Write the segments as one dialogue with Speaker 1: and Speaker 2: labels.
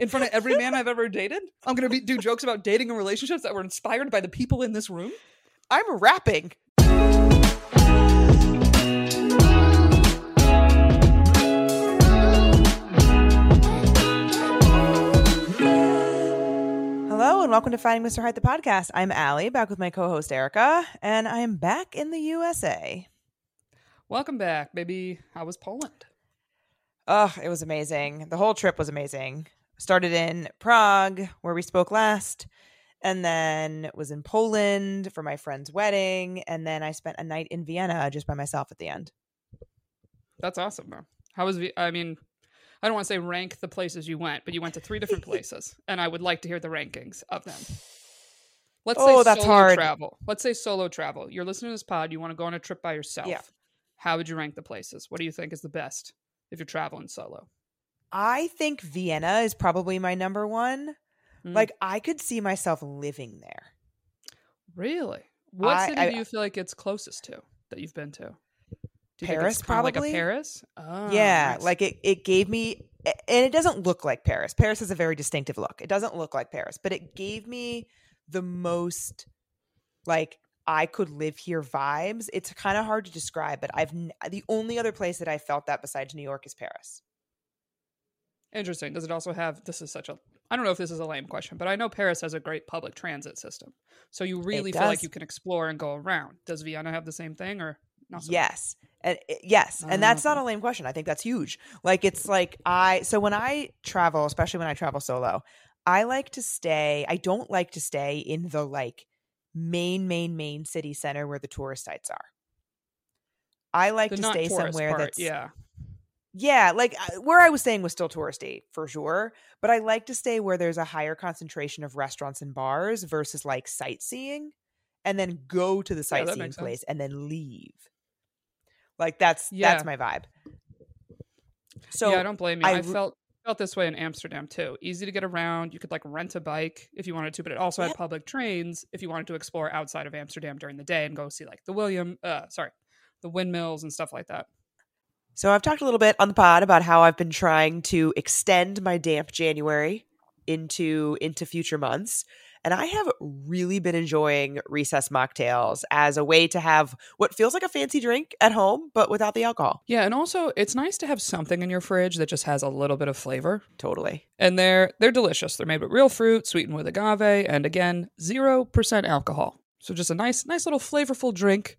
Speaker 1: in front of every man I've ever dated. I'm gonna be, do jokes about dating and relationships that were inspired by the people in this room.
Speaker 2: I'm rapping. Hello and welcome to Finding Mr. Height, the podcast. I'm Ali, back with my co-host Erica, and I am back in the USA.
Speaker 1: Welcome back, baby. How was Poland?
Speaker 2: Oh, it was amazing. The whole trip was amazing. Started in Prague, where we spoke last, and then was in Poland for my friend's wedding, and then I spent a night in Vienna just by myself at the end.
Speaker 1: That's awesome, though. How was? I mean, I don't want to say rank the places you went, but you went to three different places, and I would like to hear the rankings of them. Let's
Speaker 2: Oh,
Speaker 1: say
Speaker 2: that's
Speaker 1: solo
Speaker 2: hard.
Speaker 1: travel. Let's say solo travel. You're listening to this pod. You want to go on a trip by yourself.
Speaker 2: Yeah.
Speaker 1: How would you rank the places? What do you think is the best if you're traveling solo?
Speaker 2: I think Vienna is probably my number one.
Speaker 1: Mm.
Speaker 2: Like I could see myself living there.
Speaker 1: Really? What
Speaker 2: I-
Speaker 1: city
Speaker 2: I-
Speaker 1: do you feel like it's closest to that you've been to?
Speaker 2: Paris, probably?
Speaker 1: Like a Paris? Oh,
Speaker 2: yeah,
Speaker 1: nice.
Speaker 2: like it it gave me and it doesn't look like Paris. Paris has a very distinctive look. It doesn't look like Paris, but it gave me the most like I could live here vibes. It's kind of hard to describe, but I've the only other place that I felt that besides New York is Paris.
Speaker 1: Interesting. Does it also have? This is such a. I don't know if this is a lame question, but I know Paris has a great public transit system, so you really feel like you can explore and go around. Does Vienna have the same thing, or not? So?
Speaker 2: Yes. And it- yes, and ah. that's not a lame question. I think that's huge. Like it's like I so when I travel, especially when I travel solo, I like to stay. I don't like to stay in the like main main main city center where the tourist sites are. I like
Speaker 1: The
Speaker 2: to stay somewhere
Speaker 1: part,
Speaker 2: that's
Speaker 1: yeah.
Speaker 2: Yeah, like uh, where I was staying was still touristy for sure, but I like to stay where there's a higher concentration of restaurants and bars versus like sightseeing and then go to the
Speaker 1: Yeah,
Speaker 2: sightseeing
Speaker 1: sense.
Speaker 2: place and then leave. Like that's
Speaker 1: Yeah.
Speaker 2: that's my vibe. So
Speaker 1: yeah, I don't blame you.
Speaker 2: I
Speaker 1: I, felt felt this way in Amsterdam too. Easy to get around. You could like rent a bike if you wanted to, but it also
Speaker 2: Yeah.
Speaker 1: had public trains if you wanted to explore outside of Amsterdam during the day and go see like the William, uh, sorry, the windmills and stuff like that.
Speaker 2: So I've talked a little bit on the pod about how I've been trying to extend my damp January into into future months. And I have really been enjoying recess mocktails as a way to have what feels like a fancy drink at home, but without the alcohol.
Speaker 1: Yeah, and also it's nice to have something in your fridge that just has a little bit of flavor.
Speaker 2: Totally.
Speaker 1: And they're they're delicious. They're made with real fruit, sweetened with agave, and again, zero percent alcohol. So just a nice, nice little flavorful drink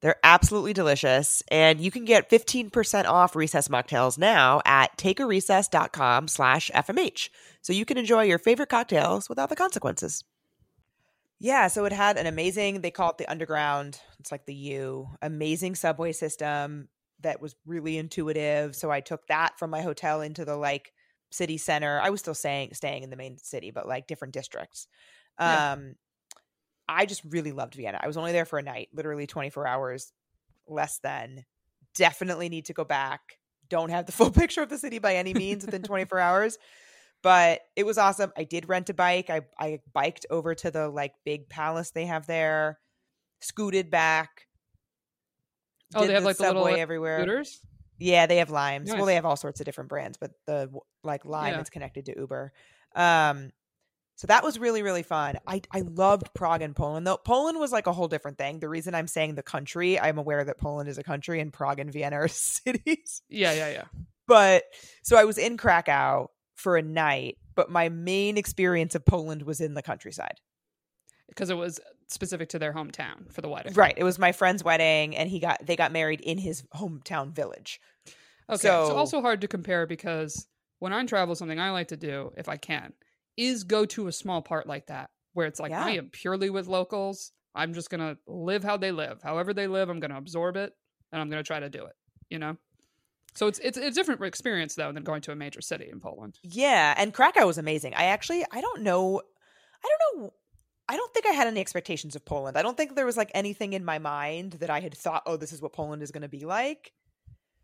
Speaker 2: They're absolutely delicious. And you can get 15% off recess mocktails now at takearecess.com slash FMH. So you can enjoy your favorite cocktails without the consequences. Yeah, so it had an amazing, they call it the underground. It's like the U, amazing subway system that was really intuitive. So I took that from my hotel into the like city center. I was still staying staying in the main city, but like different districts.
Speaker 1: Yeah.
Speaker 2: Um, I just really loved Vienna. I was only there for a night, literally 24 hours less than. Definitely need to go back. Don't have the full picture of the city by any means within 24 hours, but it was awesome. I did rent a bike. I I biked over to the like big palace they have there, scooted back.
Speaker 1: Oh, they have, like, the little,
Speaker 2: subway
Speaker 1: uh,
Speaker 2: everywhere.
Speaker 1: Scooters?
Speaker 2: Yeah, they have limes. Well, they have all sorts of different brands, but the like lime
Speaker 1: Yeah.
Speaker 2: is connected to Uber. Um, so that was really really fun. I I loved Prague and Poland though. Poland was like a whole different thing. The reason I'm saying the country, I'm aware that Poland is a country and Prague and Vienna are cities.
Speaker 1: Yeah, yeah, yeah.
Speaker 2: But so I was in Krakow for a night, but my main experience of Poland was in the countryside.
Speaker 1: Because it was specific to their hometown for the wedding.
Speaker 2: Right. It was my friend's wedding and he got they got married in his hometown village.
Speaker 1: Okay.
Speaker 2: So-
Speaker 1: it's also hard to compare because when I travel, something I like to do, if I can, is go to a small part like that where it's like I am purely with locals. I'm just gonna live how they live. However they live, I'm gonna absorb it and I'm gonna try to do it. You know? So it's it's a different experience though than going to a major city in Poland.
Speaker 2: Yeah, and Krakow was amazing. I actually I don't know I don't know I don't think I had any expectations of Poland. I don't think there was like anything in my mind that I had thought, oh, this is what Poland is going to be like.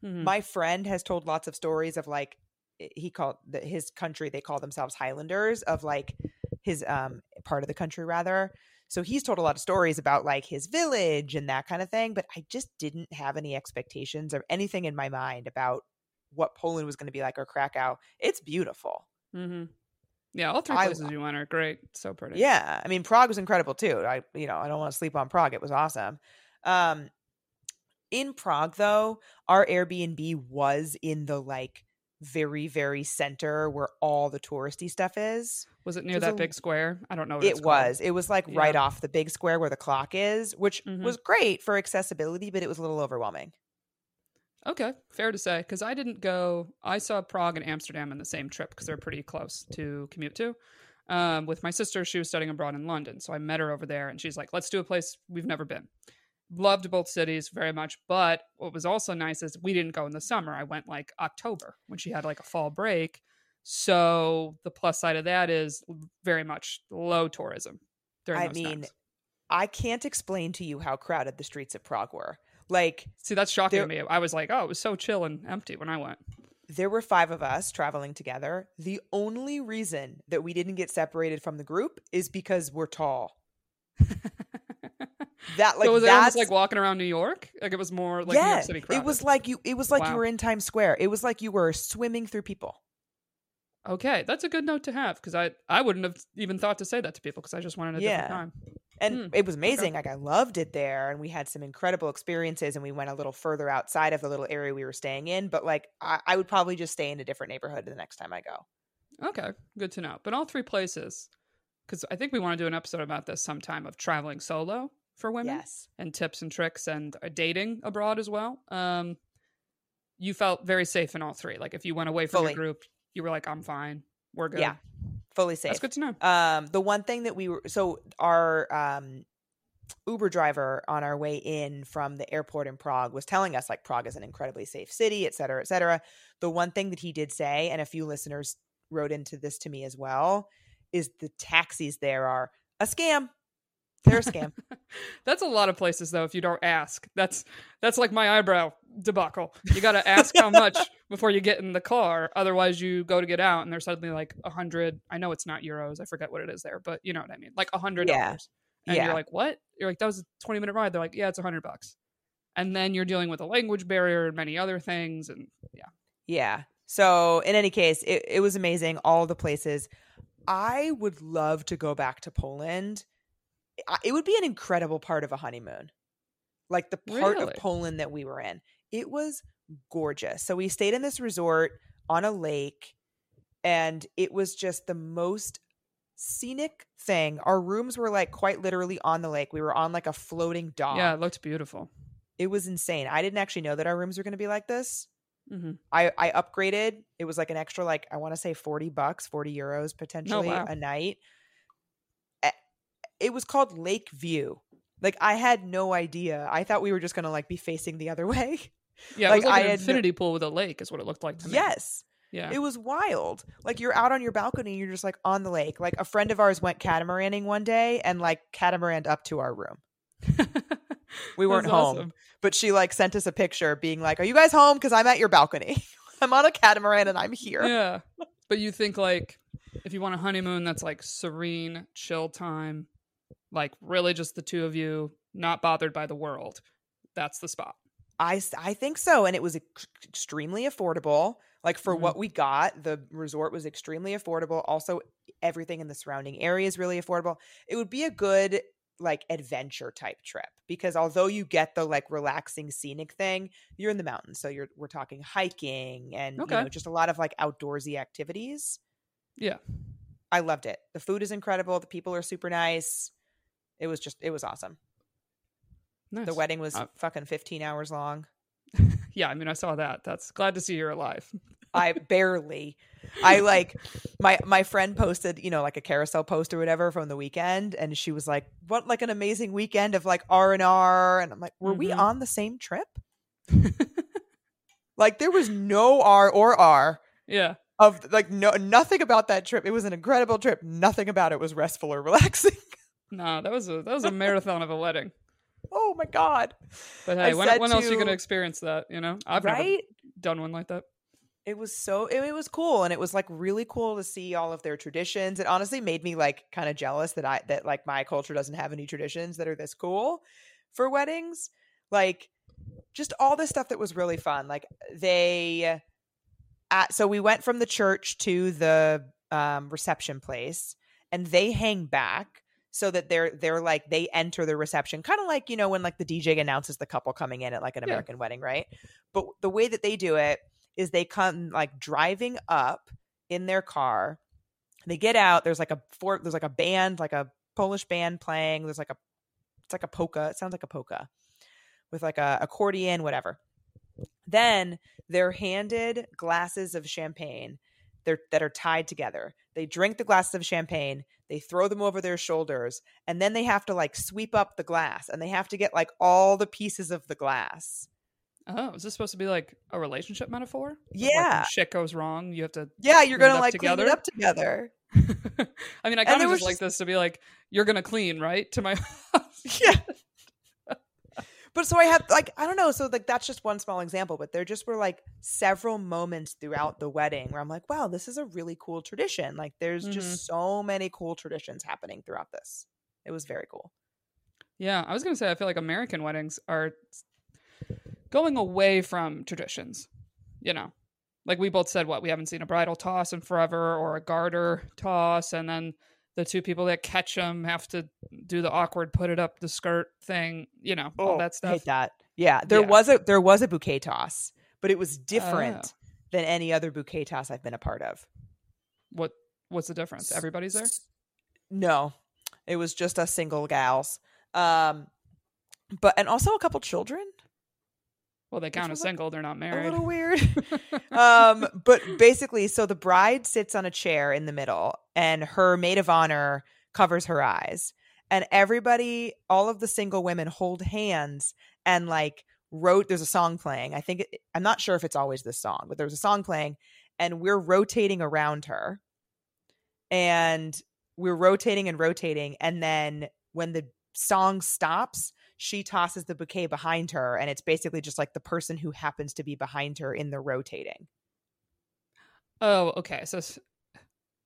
Speaker 1: Mhm.
Speaker 2: My friend has told lots of stories of like he called the, his country. They call themselves Highlanders of like his um part of the country rather. So he's told a lot of stories about like his village and that kind of thing. But I just didn't have any expectations or anything in my mind about what Poland was going to be like or Krakow. It's beautiful.
Speaker 1: Mhm. Yeah, all three
Speaker 2: I-
Speaker 1: places you went are great. So pretty.
Speaker 2: Yeah, I mean Prague was incredible too. I you know I don't want to sleep on Prague. It was awesome. Um, in Prague though, our Airbnb was in the like very very center where all the touristy stuff is.
Speaker 1: Was it near that
Speaker 2: a-
Speaker 1: big square? I don't know. What
Speaker 2: it was. It was like right off the big square where the clock is, which
Speaker 1: Mhm.
Speaker 2: was great for accessibility, but it was a little overwhelming.
Speaker 1: Okay, fair to say. Because I didn't go. I saw Prague and Amsterdam in the same trip because they're pretty close to commute to. Um, with my sister, she was studying abroad in London, so I met her over there, and she's like, "Let's do a place we've never been." Loved both cities very much, but what was also nice is we didn't go in the summer. I went like October when she had like a fall break. So the plus side of that is very much low tourism during
Speaker 2: I mean,
Speaker 1: times.
Speaker 2: I can't explain to you how crowded the streets of Prague were. Like
Speaker 1: See, that's shocking
Speaker 2: there-
Speaker 1: to me. I was like, oh, it was so chill and empty when I went.
Speaker 2: there were five of us traveling together. The only reason that we didn't get separated from the group is because we're tall. That like
Speaker 1: so was it almost like walking around New York? Like it was more like New York City crowded.
Speaker 2: it was like you. It was like you were in Times Square. It was like you were swimming through people.
Speaker 1: okay. That's a good note to have because I I wouldn't have even thought to say that to people because I just wanted a
Speaker 2: Yeah.
Speaker 1: different time.
Speaker 2: And
Speaker 1: Hmm,
Speaker 2: it was amazing. Like I loved it there, and we had some incredible experiences. And we went a little further outside of the little area we were staying in. But like, I, I would probably just stay in a different neighborhood the next time I go.
Speaker 1: Okay, good to know. But all three places, because I think we want to do an episode about this sometime of traveling solo for women
Speaker 2: Yes,
Speaker 1: and tips and tricks and uh, dating abroad as well. Um, you felt very safe in all three. Like if you went away from
Speaker 2: Fully.
Speaker 1: your group, you were like, I'm fine. We're good.
Speaker 2: Yeah, fully safe.
Speaker 1: That's good to know.
Speaker 2: Um, the one thing that we were so our um Uber driver on our way in from the airport in Prague was telling us like Prague is an incredibly safe city, et cetera, et cetera. The one thing that he did say, and a few listeners wrote into this to me as well, is the taxis there are a scam. They're a scam.
Speaker 1: That's a lot of places though. If you don't ask, that's that's like my eyebrow debacle. You got to ask how much before you get in the car. Otherwise, you go to get out and they're suddenly like a hundred. I know it's not euros. I forget what it is there, but you know what I mean. Like a hundred
Speaker 2: Yeah.
Speaker 1: dollars. And
Speaker 2: Yeah.
Speaker 1: you're like, what? You're like, that was a 20 minute ride. They're like, yeah, it's a hundred bucks. And then you're dealing with a language barrier and many other things. And yeah,
Speaker 2: Yeah. So in any case, it, it was amazing. All the places. I would love to go back to Poland. It would be an incredible part of a honeymoon. Like the part
Speaker 1: Really?
Speaker 2: of Poland that we were in. It was gorgeous. So we stayed in this resort on a lake and it was just the most scenic thing. Our rooms were like quite literally on the lake. We were on like a floating dock.
Speaker 1: yeah, it looked beautiful.
Speaker 2: It was insane. I didn't actually know that our rooms were going to be like this.
Speaker 1: hmm
Speaker 2: I I upgraded. It was like an extra like I want to say 40 bucks, 40 euros potentially
Speaker 1: wow.
Speaker 2: a night. It was called Lake View. Like I had no idea. I thought we were just going to like be facing the other way.
Speaker 1: Yeah,
Speaker 2: Like,
Speaker 1: it was like
Speaker 2: I
Speaker 1: an
Speaker 2: no-
Speaker 1: infinity pool with a lake, is what it looked like to me.
Speaker 2: yes.
Speaker 1: Yeah.
Speaker 2: It was wild. Like you're out on your balcony and you're just like on the lake. Like a friend of ours went catamaranning one day and like catamaraned up to our room. We weren't
Speaker 1: That's
Speaker 2: home.
Speaker 1: awesome.
Speaker 2: But she like sent us a picture being like, "Are you guys home cuz I'm at your balcony. I'm on a catamaran and I'm here."
Speaker 1: Yeah. But you think like if you want a honeymoon that's like serene, chill time, like really just the two of you, not bothered by the world, that's the spot.
Speaker 2: I, I think so. And it was ex- extremely affordable. Like for
Speaker 1: Mhm.
Speaker 2: what we got, the resort was extremely affordable. Also, everything in the surrounding area is really affordable. It would be a good like adventure type trip because although you get the like relaxing scenic thing, you're in the mountains. So you're we're talking hiking and
Speaker 1: Okay.
Speaker 2: you know just a lot of like outdoorsy activities.
Speaker 1: Yeah.
Speaker 2: I loved it. The food is incredible. The people are super nice. It was just it was awesome.
Speaker 1: Nice.
Speaker 2: The wedding was
Speaker 1: Uh,
Speaker 2: fucking 15 hours long.
Speaker 1: Yeah, I mean I saw that. That's glad to see you're alive.
Speaker 2: I barely. I like my my friend posted, you know, like a carousel post or whatever from the weekend, and she was like, "What like an amazing weekend of like R and R?" And I'm like, "Were we
Speaker 1: Mhm.
Speaker 2: on the same trip?" Like there was no R or R
Speaker 1: yeah.
Speaker 2: of like no nothing about that trip. It was an incredible trip. Nothing about it was restful or relaxing.
Speaker 1: No, that was a that was a marathon of a wedding.
Speaker 2: Oh my god!
Speaker 1: But
Speaker 2: I
Speaker 1: hey, when,
Speaker 2: said
Speaker 1: when else are you gonna experience that? You know, I've never done one like that.
Speaker 2: It was so it, it was cool, and it was like really cool to see all of their traditions. It honestly made me like kind of jealous that I that like my culture doesn't have any traditions that are this cool for weddings. Like just all this stuff that was really fun. Like they, at, so we went from the church to the um, reception place, and they hang back so that they're they're like they enter the reception kind of like you know when like the DJ announces the couple coming in at like an
Speaker 1: Yeah.
Speaker 2: American wedding, right? But the way that they do it is they come like driving up in their car. They get out. There's like a four. There's like a band, like a Polish band playing. There's like a it's like a polka. It sounds like a polka with like a accordion, whatever. Then they're handed glasses of champagne they're, that are tied together. They drink the glasses of champagne, they throw them over their shoulders, and then they have to like sweep up the glass and they have to get like all the pieces of the glass.
Speaker 1: Oh, is this supposed to be like a relationship metaphor? Of, like,
Speaker 2: Yeah.
Speaker 1: shit goes wrong, you have to.
Speaker 2: Yeah, you're gonna like clean it up together.
Speaker 1: I mean, I kind of
Speaker 2: was
Speaker 1: just like
Speaker 2: just-
Speaker 1: this to be like, you're gonna clean, right? To my house.
Speaker 2: Yeah. But so I had like I don't know, so like that's just one small example, but there just were like several moments throughout the wedding where I'm like, wow, this is a really cool tradition. Like there's
Speaker 1: Mhm.
Speaker 2: just so many cool traditions happening throughout this. It was very cool.
Speaker 1: Yeah, I was gonna say I feel like American weddings are going away from traditions. You know, like we both said, what we haven't seen a bridal toss in forever or a garter toss, and then the two people that catch them have to do the awkward put it up the skirt thing. You know, all that stuff.
Speaker 2: Oh, Hate that. Yeah, there
Speaker 1: Yeah.
Speaker 2: was a there was a bouquet toss, but it was different
Speaker 1: Oh.
Speaker 2: than any other bouquet toss I've been a part of.
Speaker 1: What What's the difference? Everybody's there.
Speaker 2: No, it was just us single gals. Um, but and also a couple children.
Speaker 1: Well, they count as single. They're not married.
Speaker 2: A little weird. um, but basically, so the bride sits on a chair in the middle, and her maid of honor covers her eyes, and everybody, all of the single women, hold hands and like wrote. There's a song playing. I think it, I'm not sure if it's always this song, but there's a song playing, and we're rotating around her, and we're rotating and rotating, and then when the song stops she tosses the bouquet behind her and it's basically just like the person who happens to be behind her in the rotating
Speaker 1: oh, okay. So it's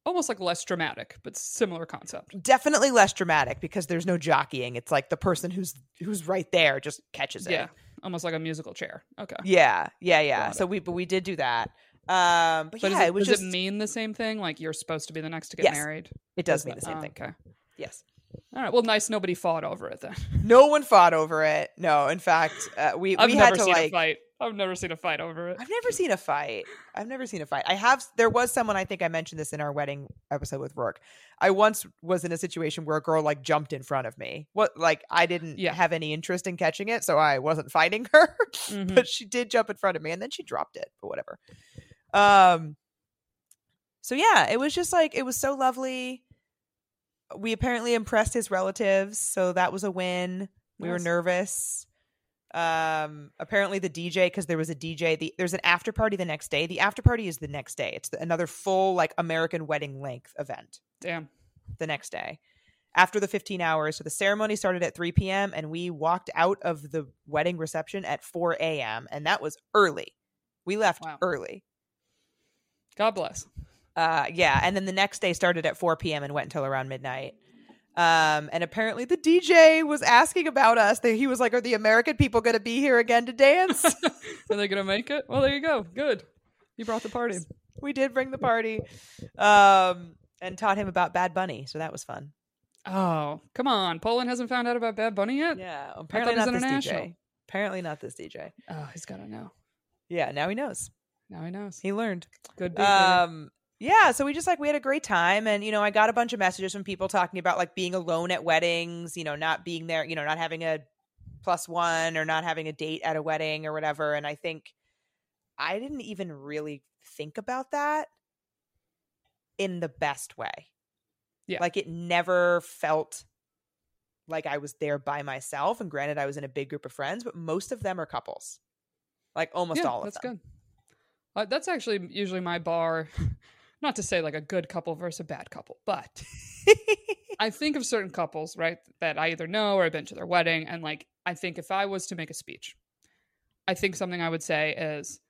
Speaker 1: almost like less dramatic, but similar concept.
Speaker 2: definitely less dramatic because there's no jockeying it's like the person who's who's right there just catches it
Speaker 1: Yeah, almost like a musical chair. Okay.
Speaker 2: yeah yeah yeah
Speaker 1: Got
Speaker 2: so we but we did do that um but,
Speaker 1: But
Speaker 2: yeah
Speaker 1: is it,
Speaker 2: it was
Speaker 1: does
Speaker 2: just
Speaker 1: it mean the same thing? Like you're supposed to be the next to get
Speaker 2: Yes.
Speaker 1: married?
Speaker 2: it does mean the same
Speaker 1: oh,
Speaker 2: thing
Speaker 1: Okay.
Speaker 2: yes
Speaker 1: All right. Well, nice. Nobody fought over it then.
Speaker 2: no one fought over it no in fact uh, we
Speaker 1: I've
Speaker 2: we
Speaker 1: never
Speaker 2: had to
Speaker 1: seen
Speaker 2: like
Speaker 1: a fight. I've never seen a fight over it.
Speaker 2: I've never seen a fight. I've never seen a fight. I have. There was someone. I think I mentioned this in our wedding episode with Rourke. I once was in a situation where a girl like jumped in front of me. What? Like I didn't
Speaker 1: Yeah.
Speaker 2: have any interest in catching it, so I wasn't fighting her.
Speaker 1: Mhm.
Speaker 2: but she did jump in front of me, and then she dropped it. But whatever. Um. So yeah, it was just like it was so lovely. We apparently impressed his relatives, so that was a win. We were nervous. Um, apparently the DJ because there was a DJ. The there's an after party the next day. The after party is the next day. It's the, another full like American wedding length event
Speaker 1: Damn.
Speaker 2: the next day after the 15 hours. So the ceremony started at 3 p.m. and we walked out of the wedding reception at 4 a.m. and that was early. We left
Speaker 1: Wow.
Speaker 2: early.
Speaker 1: God bless.
Speaker 2: Uh, yeah, and then the next day started at 4 p.m. and went until around midnight. Um, and apparently the DJ was asking about us. That he was like, "Are the American people going to be here again to dance?"
Speaker 1: Are they gonna make it? Well, there you go. Good. You brought the party.
Speaker 2: we did bring the party, um, and taught him about Bad Bunny, so that was fun.
Speaker 1: Oh, come on. Poland hasn't found out about Bad Bunny yet?
Speaker 2: Yeah, apparently not this. DJ. Apparently not this DJ.
Speaker 1: Oh, he's gotta know.
Speaker 2: Yeah, now he knows.
Speaker 1: Now he knows.
Speaker 2: He learned.
Speaker 1: Good
Speaker 2: um yeah so we just like we had a great time and you know i got a bunch of messages from people talking about like being alone at weddings you know not being there you know not having a plus one or not having a date at a wedding or whatever and i think i didn't even really think about that in the best way
Speaker 1: Yeah.
Speaker 2: like it never felt like i was there by myself and granted i was in a big group of friends but most of them are couples like almost
Speaker 1: yeah,
Speaker 2: all of
Speaker 1: that's
Speaker 2: them That's
Speaker 1: good. Uh, that's actually usually my bar not to say like a good couple versus a bad couple, but I think of certain couples, right, that I either know or I've been to their wedding. And like, I think if I was to make a speech, I think something I would say is,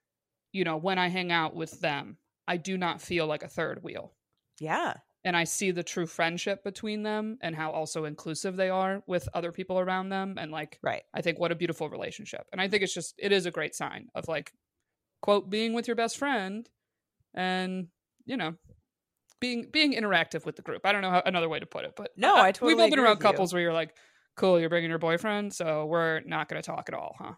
Speaker 1: you know, when I hang out with them, I do not feel like a third wheel.
Speaker 2: yeah.
Speaker 1: And I see the true friendship between them and how also inclusive they are with other people around them. And like,
Speaker 2: Right.
Speaker 1: I think what a beautiful relationship. And I think it's just, it is a great sign of like, quote, being with your best friend and, you know, being being interactive with the group. I don't know how, another way to put it, but
Speaker 2: No, I totally
Speaker 1: we've all been around
Speaker 2: with you.
Speaker 1: couples where you're like, cool, you're bringing your boyfriend, so we're not going to talk at all, huh?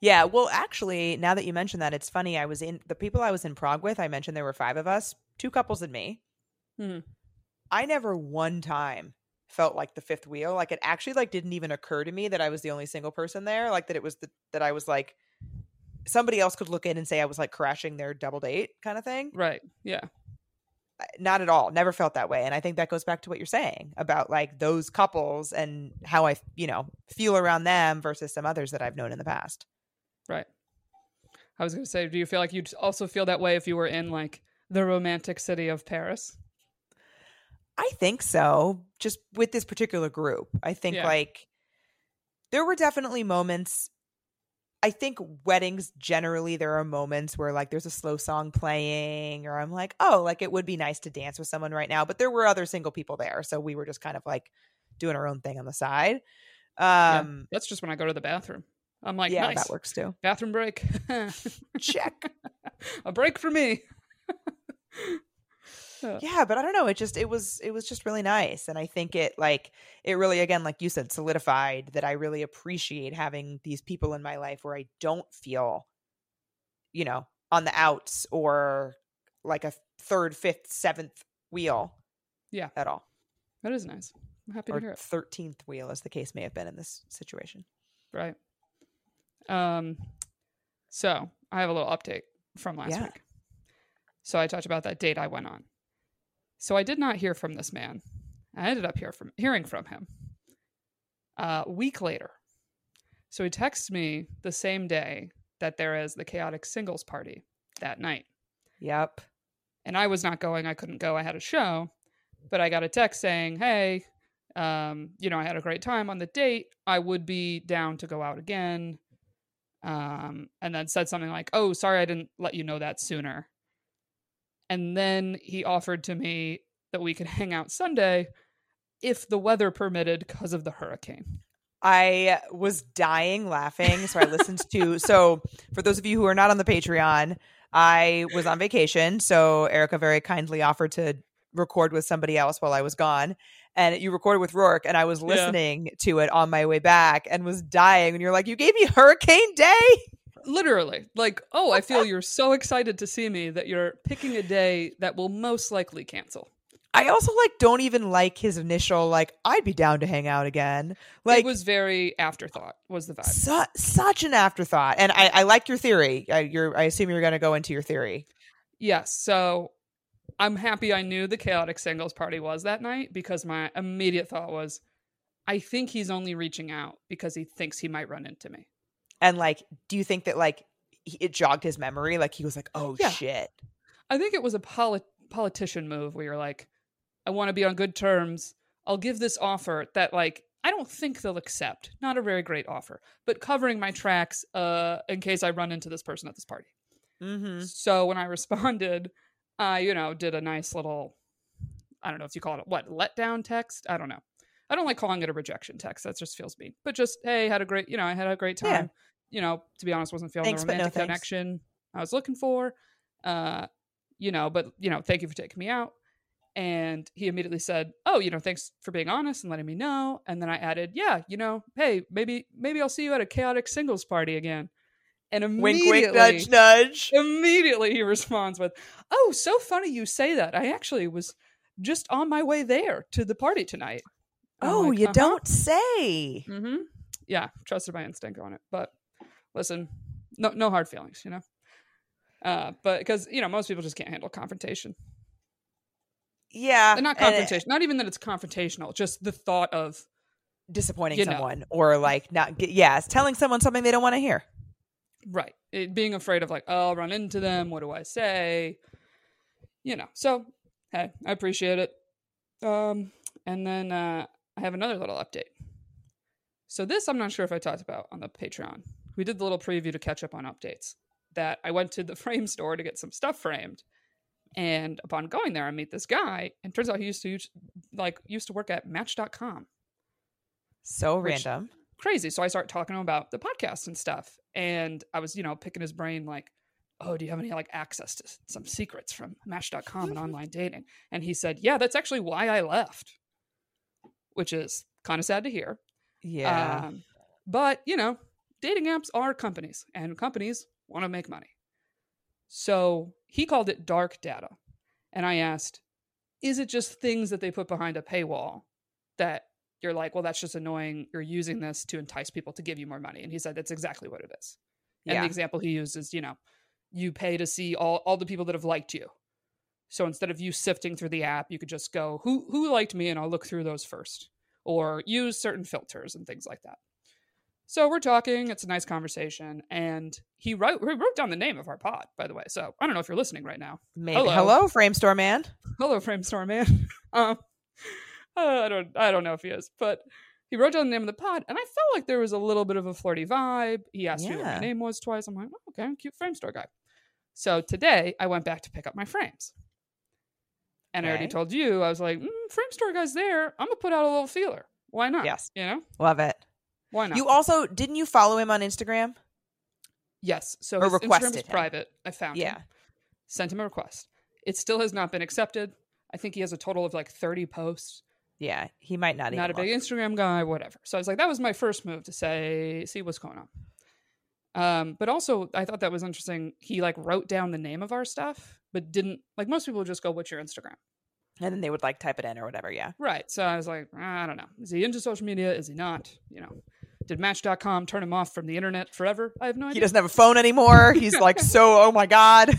Speaker 2: Yeah, well, actually, now that you mention that, it's funny. I was in the people I was in Prague with. I mentioned there were five of us, two couples and me.
Speaker 1: Hmm.
Speaker 2: I never one time felt like the fifth wheel. Like it actually like didn't even occur to me that I was the only single person there. Like that it was the, that I was like somebody else could look in and say I was like crashing their double date kind of thing.
Speaker 1: Right. Yeah.
Speaker 2: Uh, Not at all. Never felt that way. And I think that goes back to what you're saying about like those couples and how I, you know, feel around them versus some others that I've known in the past.
Speaker 1: Right. I was going to say, do you feel like you'd also feel that way if you were in like the romantic city of Paris?
Speaker 2: I think so. Just with this particular group, I think
Speaker 1: Yeah.
Speaker 2: like there were definitely moments. I think weddings generally there are moments where like there's a slow song playing, or I'm like, oh, like it would be nice to dance with someone right now. But there were other single people there, so we were just kind of like doing our own thing on the side.
Speaker 1: Yeah.
Speaker 2: Um,
Speaker 1: That's just when I go to the bathroom. I'm like,
Speaker 2: yeah,
Speaker 1: nice.
Speaker 2: that works too.
Speaker 1: Bathroom break.
Speaker 2: Check.
Speaker 1: a break for me.
Speaker 2: yeah but i don't know it just it was it was just really nice and i think it like it really again like you said solidified that i really appreciate having these people in my life where i don't feel you know on the outs or like a third fifth seventh wheel
Speaker 1: Yeah.
Speaker 2: at all
Speaker 1: That is nice. I'm happy to hear it.
Speaker 2: 13th wheel as the case may have been in this situation
Speaker 1: Right. Um, so I have a little update from last
Speaker 2: Yeah.
Speaker 1: week. So I talked about that date I went on. So I did not hear from this man. I ended up hear from hearing from him uh, a week later. So he texts me the same day that there is the chaotic singles party that night.
Speaker 2: yep
Speaker 1: and I was not going. I couldn't go. I had a show, but I got a text saying, "Hey, um, you know, I had a great time on the date. I would be down to go out again." Um, and then said something like, "Oh, sorry, I didn't let you know that sooner." And then he offered to me that we could hang out Sunday if the weather permitted because of the hurricane.
Speaker 2: I was dying laughing. So I listened to. So for those of you who are not on the Patreon, I was on vacation. So Erica very kindly offered to record with somebody else while I was gone. And you recorded with Rourke, and I was
Speaker 1: Yeah.
Speaker 2: listening to it on my way back and was dying. And you're like, You gave me Hurricane Day?
Speaker 1: Literally, like, oh, I feel you're so excited to see me that you're picking a day that will most likely cancel.
Speaker 2: I also like don't even like his initial like I'd be down to hang out again. Like
Speaker 1: it was very afterthought was the vibe.
Speaker 2: su- such an afterthought. And I, I like your theory. I, you're I assume you're going to go into your theory.
Speaker 1: Yes, so I'm happy I knew the chaotic singles party was that night because my immediate thought was, I think he's only reaching out because he thinks he might run into me.
Speaker 2: And like, do you think that like he, it jogged his memory? Like he was like, oh
Speaker 1: Yeah.
Speaker 2: shit.
Speaker 1: I think it was a poli- politician move where you're like, I want to be on good terms. I'll give this offer that like I don't think they'll accept. Not a very great offer, but covering my tracks uh in case I run into this person at this party.
Speaker 2: Mm-hmm.
Speaker 1: So when I responded, I, you know, did a nice little, I don't know if you call it what, letdown text. I don't know. I don't like calling it a rejection text. That just feels mean. But just, hey, had a great, you know, I had a great time.
Speaker 2: Yeah.
Speaker 1: You know, to be honest, wasn't feeling
Speaker 2: Thanks,
Speaker 1: the
Speaker 2: but no
Speaker 1: romantic connection I was looking for. Uh, you know, but you know, thank you for taking me out. And he immediately said, "Oh, you know, thanks for being honest and letting me know." And then I added, "Yeah, you know, hey, maybe maybe I'll see you at a chaotic singles party again." And
Speaker 2: Wink,
Speaker 1: immediately,
Speaker 2: wink, nudge, nudge.
Speaker 1: Immediately he responds with, "Oh, so funny you say that. I actually was just on my way there to the party tonight."
Speaker 2: Oh,
Speaker 1: like,
Speaker 2: you
Speaker 1: "Uh-huh."
Speaker 2: don't say.
Speaker 1: Mm-hmm. Yeah, trusted my instinct on it. But listen, no no hard feelings, you know. Uh, but because you know most people just can't handle confrontation,
Speaker 2: Yeah.
Speaker 1: not
Speaker 2: and it-
Speaker 1: confrontation. not even that it's confrontational. Just the thought of
Speaker 2: disappointing
Speaker 1: You know.
Speaker 2: someone or like not get, yeah, telling someone something they don't want to hear.
Speaker 1: right it, being afraid of like, oh, I'll run into them. What do I say? you know. So hey, I appreciate it. Um, and then uh, I have another little update. So this I'm not sure if I talked about on the Patreon. We did the little preview to catch up on updates. That I went to the frame store to get some stuff framed, and upon going there, I meet this guy, and turns out he used to use- like used to work at Match.com.
Speaker 2: So random.
Speaker 1: Crazy. So I start talking to him about the podcast and stuff, and I was you know picking his brain like, oh, do you have any like access to some secrets from Match.com and online dating? And he said, yeah, that's actually why I left, which is kind of sad to hear.
Speaker 2: Yeah.
Speaker 1: Um, but you know, dating apps are companies, and companies want to make money. So he called it dark data, and I asked, "Is it just things that they put behind a paywall that you're like, well, that's just annoying. You're using this to entice people to give you more money?" And he said, "That's exactly what it is." And
Speaker 2: yeah.
Speaker 1: the example he used is, you know, you pay to see all all the people that have liked you. So instead of you sifting through the app, you could just go, who who liked me, and I'll look through those first, or use certain filters and things like that. So we're talking. It's a nice conversation, and he wrote he wrote down the name of our pod, by the way. So I don't know if you're listening right now.
Speaker 2: Maybe.
Speaker 1: hello.
Speaker 2: Hello. Frame Store Man.
Speaker 1: Hello, Framestorm man. um, uh, I don't I don't know if he is, but he wrote down the name of the pod, and I felt like there was a little bit of a flirty vibe. He asked me what my name was twice. I'm like, oh, okay, cute frame store guy. So today I went back to pick up my frames. And I already told you, I was like, mm, frame store guy's there. I'm gonna put out a little feeler. Why not?
Speaker 2: Yes.
Speaker 1: You know,
Speaker 2: Love it.
Speaker 1: why not?
Speaker 2: You also didn't you follow him on Instagram?
Speaker 1: yes. So
Speaker 2: Or
Speaker 1: his Instagram is
Speaker 2: him.
Speaker 1: private. I found
Speaker 2: Yeah.
Speaker 1: him. Sent him a request. It still has not been accepted. I think he has a total of like 30 posts.
Speaker 2: Yeah. He might not,
Speaker 1: not a big
Speaker 2: look.
Speaker 1: Instagram guy, whatever. So I was like, that was my first move to say, see what's going on. Um, but also, I thought that was interesting. He like wrote down the name of our stuff, but didn't like most people would just go, "What's your Instagram?"
Speaker 2: And then they would like type it in or whatever. Yeah.
Speaker 1: Right. So I was like, I don't know. Is he into social media? Is he not? You know, did Match.com turn him off from the internet forever? I have no idea.
Speaker 2: He doesn't have a phone anymore. He's like so. Oh my god.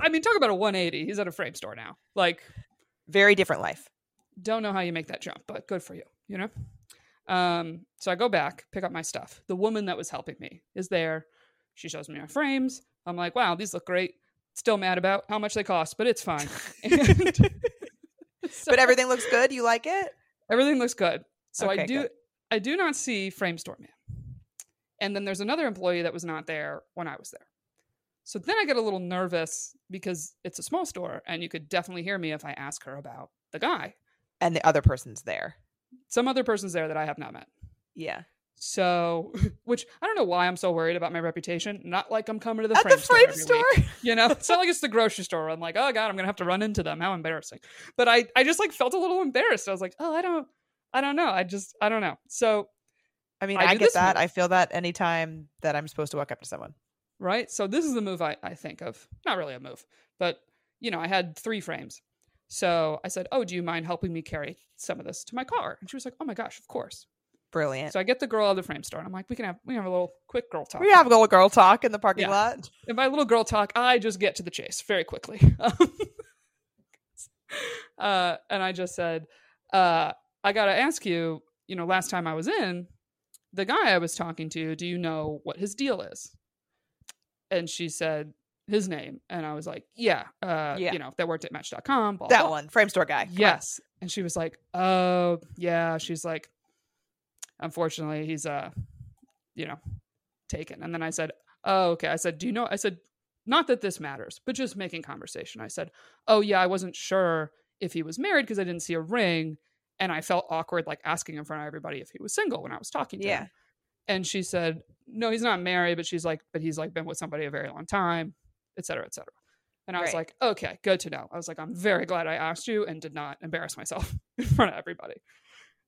Speaker 1: I mean, talk about a 180. He's at a frame store now. Like,
Speaker 2: Very different life.
Speaker 1: don't know how you make that jump, but good for you, you know? Um, so I go back, pick up my stuff. The woman that was helping me is there. She shows me my frames. I'm like, wow, these look great. Still mad about how much they cost, but it's fine. And so
Speaker 2: But everything looks good. You like it?
Speaker 1: everything looks good. So I do
Speaker 2: good.
Speaker 1: I do not see Frame Store Man. And then there's another employee that was not there when I was there. So then I get a little nervous because it's a small store and you could definitely hear me if I ask her about the guy.
Speaker 2: And the other person's there.
Speaker 1: Some other person's there that I have not met.
Speaker 2: Yeah.
Speaker 1: So, which I don't know why I'm so worried about my reputation. Not like I'm coming to the
Speaker 2: At
Speaker 1: frame
Speaker 2: the
Speaker 1: store
Speaker 2: frame
Speaker 1: every
Speaker 2: store.
Speaker 1: week, you know. It's not like it's the grocery store. I'm like, oh god, I'm gonna have to run into them. How embarrassing! But I, I just like felt a little embarrassed. I was like, oh, I don't, I don't know. I just, I don't know. So,
Speaker 2: I mean,
Speaker 1: I
Speaker 2: I, get that.
Speaker 1: move.
Speaker 2: I feel that anytime that I'm supposed to walk up to someone.
Speaker 1: right. So this is the move I, I think of. Not really a move, but you know, I had three frames. So I said, oh, do you mind helping me carry some of this to my car? And she was like, oh my gosh, of course.
Speaker 2: Brilliant.
Speaker 1: So I get the girl out of the frame store, and I'm like, we can have, we can have a little quick girl talk.
Speaker 2: we have a little girl talk in the parking
Speaker 1: Yeah.
Speaker 2: lot.
Speaker 1: And by little girl talk, I just get to the chase very quickly. uh, and I just said, uh, I got to ask you, you know, last time I was in, the guy I was talking to, do you know what his deal is? And she said his name. And I was like, yeah, uh,
Speaker 2: Yeah.
Speaker 1: you know, that worked at match.com. Blah,
Speaker 2: That
Speaker 1: blah.
Speaker 2: one, frame store guy. Come on.
Speaker 1: Yes. And she was like, "Oh, yeah." She's like, "Unfortunately, he's uh, you know, taken." And then I said, "Oh, okay." I said, "Do you know?" I said, "Not that this matters, but just making conversation." I said, "Oh, yeah, I wasn't sure if he was married because I didn't see a ring, and I felt awkward like asking in front of everybody if he was single when I was talking to
Speaker 2: Yeah.
Speaker 1: him." And she said, "No, he's not married, but she's like, but he's like been with somebody a very long time, et cetera, et cetera." And I was
Speaker 2: Right.
Speaker 1: like, okay, good to know. I was like, I'm very glad I asked you and did not embarrass myself in front of everybody.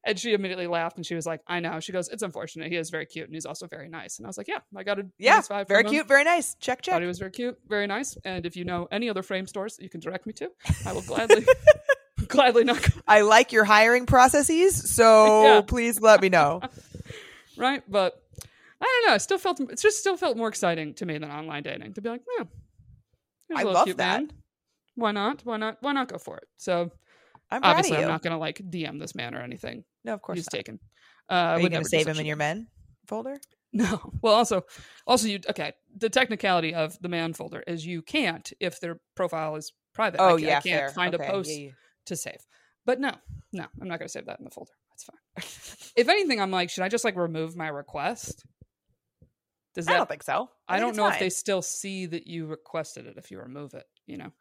Speaker 1: And she immediately laughed and she was like, I know. She goes, It's unfortunate. He is very cute and he's also very nice. And I was like, Yeah, I got a
Speaker 2: Yeah, Very
Speaker 1: from him.
Speaker 2: cute, very nice. Check, check.
Speaker 1: Thought he was very cute, very nice. And if you know any other frame stores you can direct me to, I will gladly, gladly knock.
Speaker 2: I like your hiring processes, so
Speaker 1: Yeah.
Speaker 2: please let me know.
Speaker 1: Right? But I don't know. It still felt it just still felt more exciting to me than online dating to be like, a
Speaker 2: I love that.
Speaker 1: man. Why not? Why not? Why not go for it? So
Speaker 2: I'm
Speaker 1: obviously. I'm not gonna like DM this man or anything.
Speaker 2: No, of course.
Speaker 1: He's
Speaker 2: not.
Speaker 1: taken. Uh,
Speaker 2: Are you going to save him in your men folder?
Speaker 1: No. Well, also, also you okay. The technicality of the man folder is you can't if their profile is private.
Speaker 2: Oh
Speaker 1: I,
Speaker 2: yeah,
Speaker 1: I can't
Speaker 2: fair.
Speaker 1: find
Speaker 2: Okay,
Speaker 1: a post
Speaker 2: yeah, yeah.
Speaker 1: to save. But no, no, I'm not going to save that in the folder. That's fine. if anything, I'm like, should I just like remove my request? Does
Speaker 2: I
Speaker 1: that?
Speaker 2: don't think so.
Speaker 1: I,
Speaker 2: think
Speaker 1: don't know if they still see that you requested it if you remove it. You know?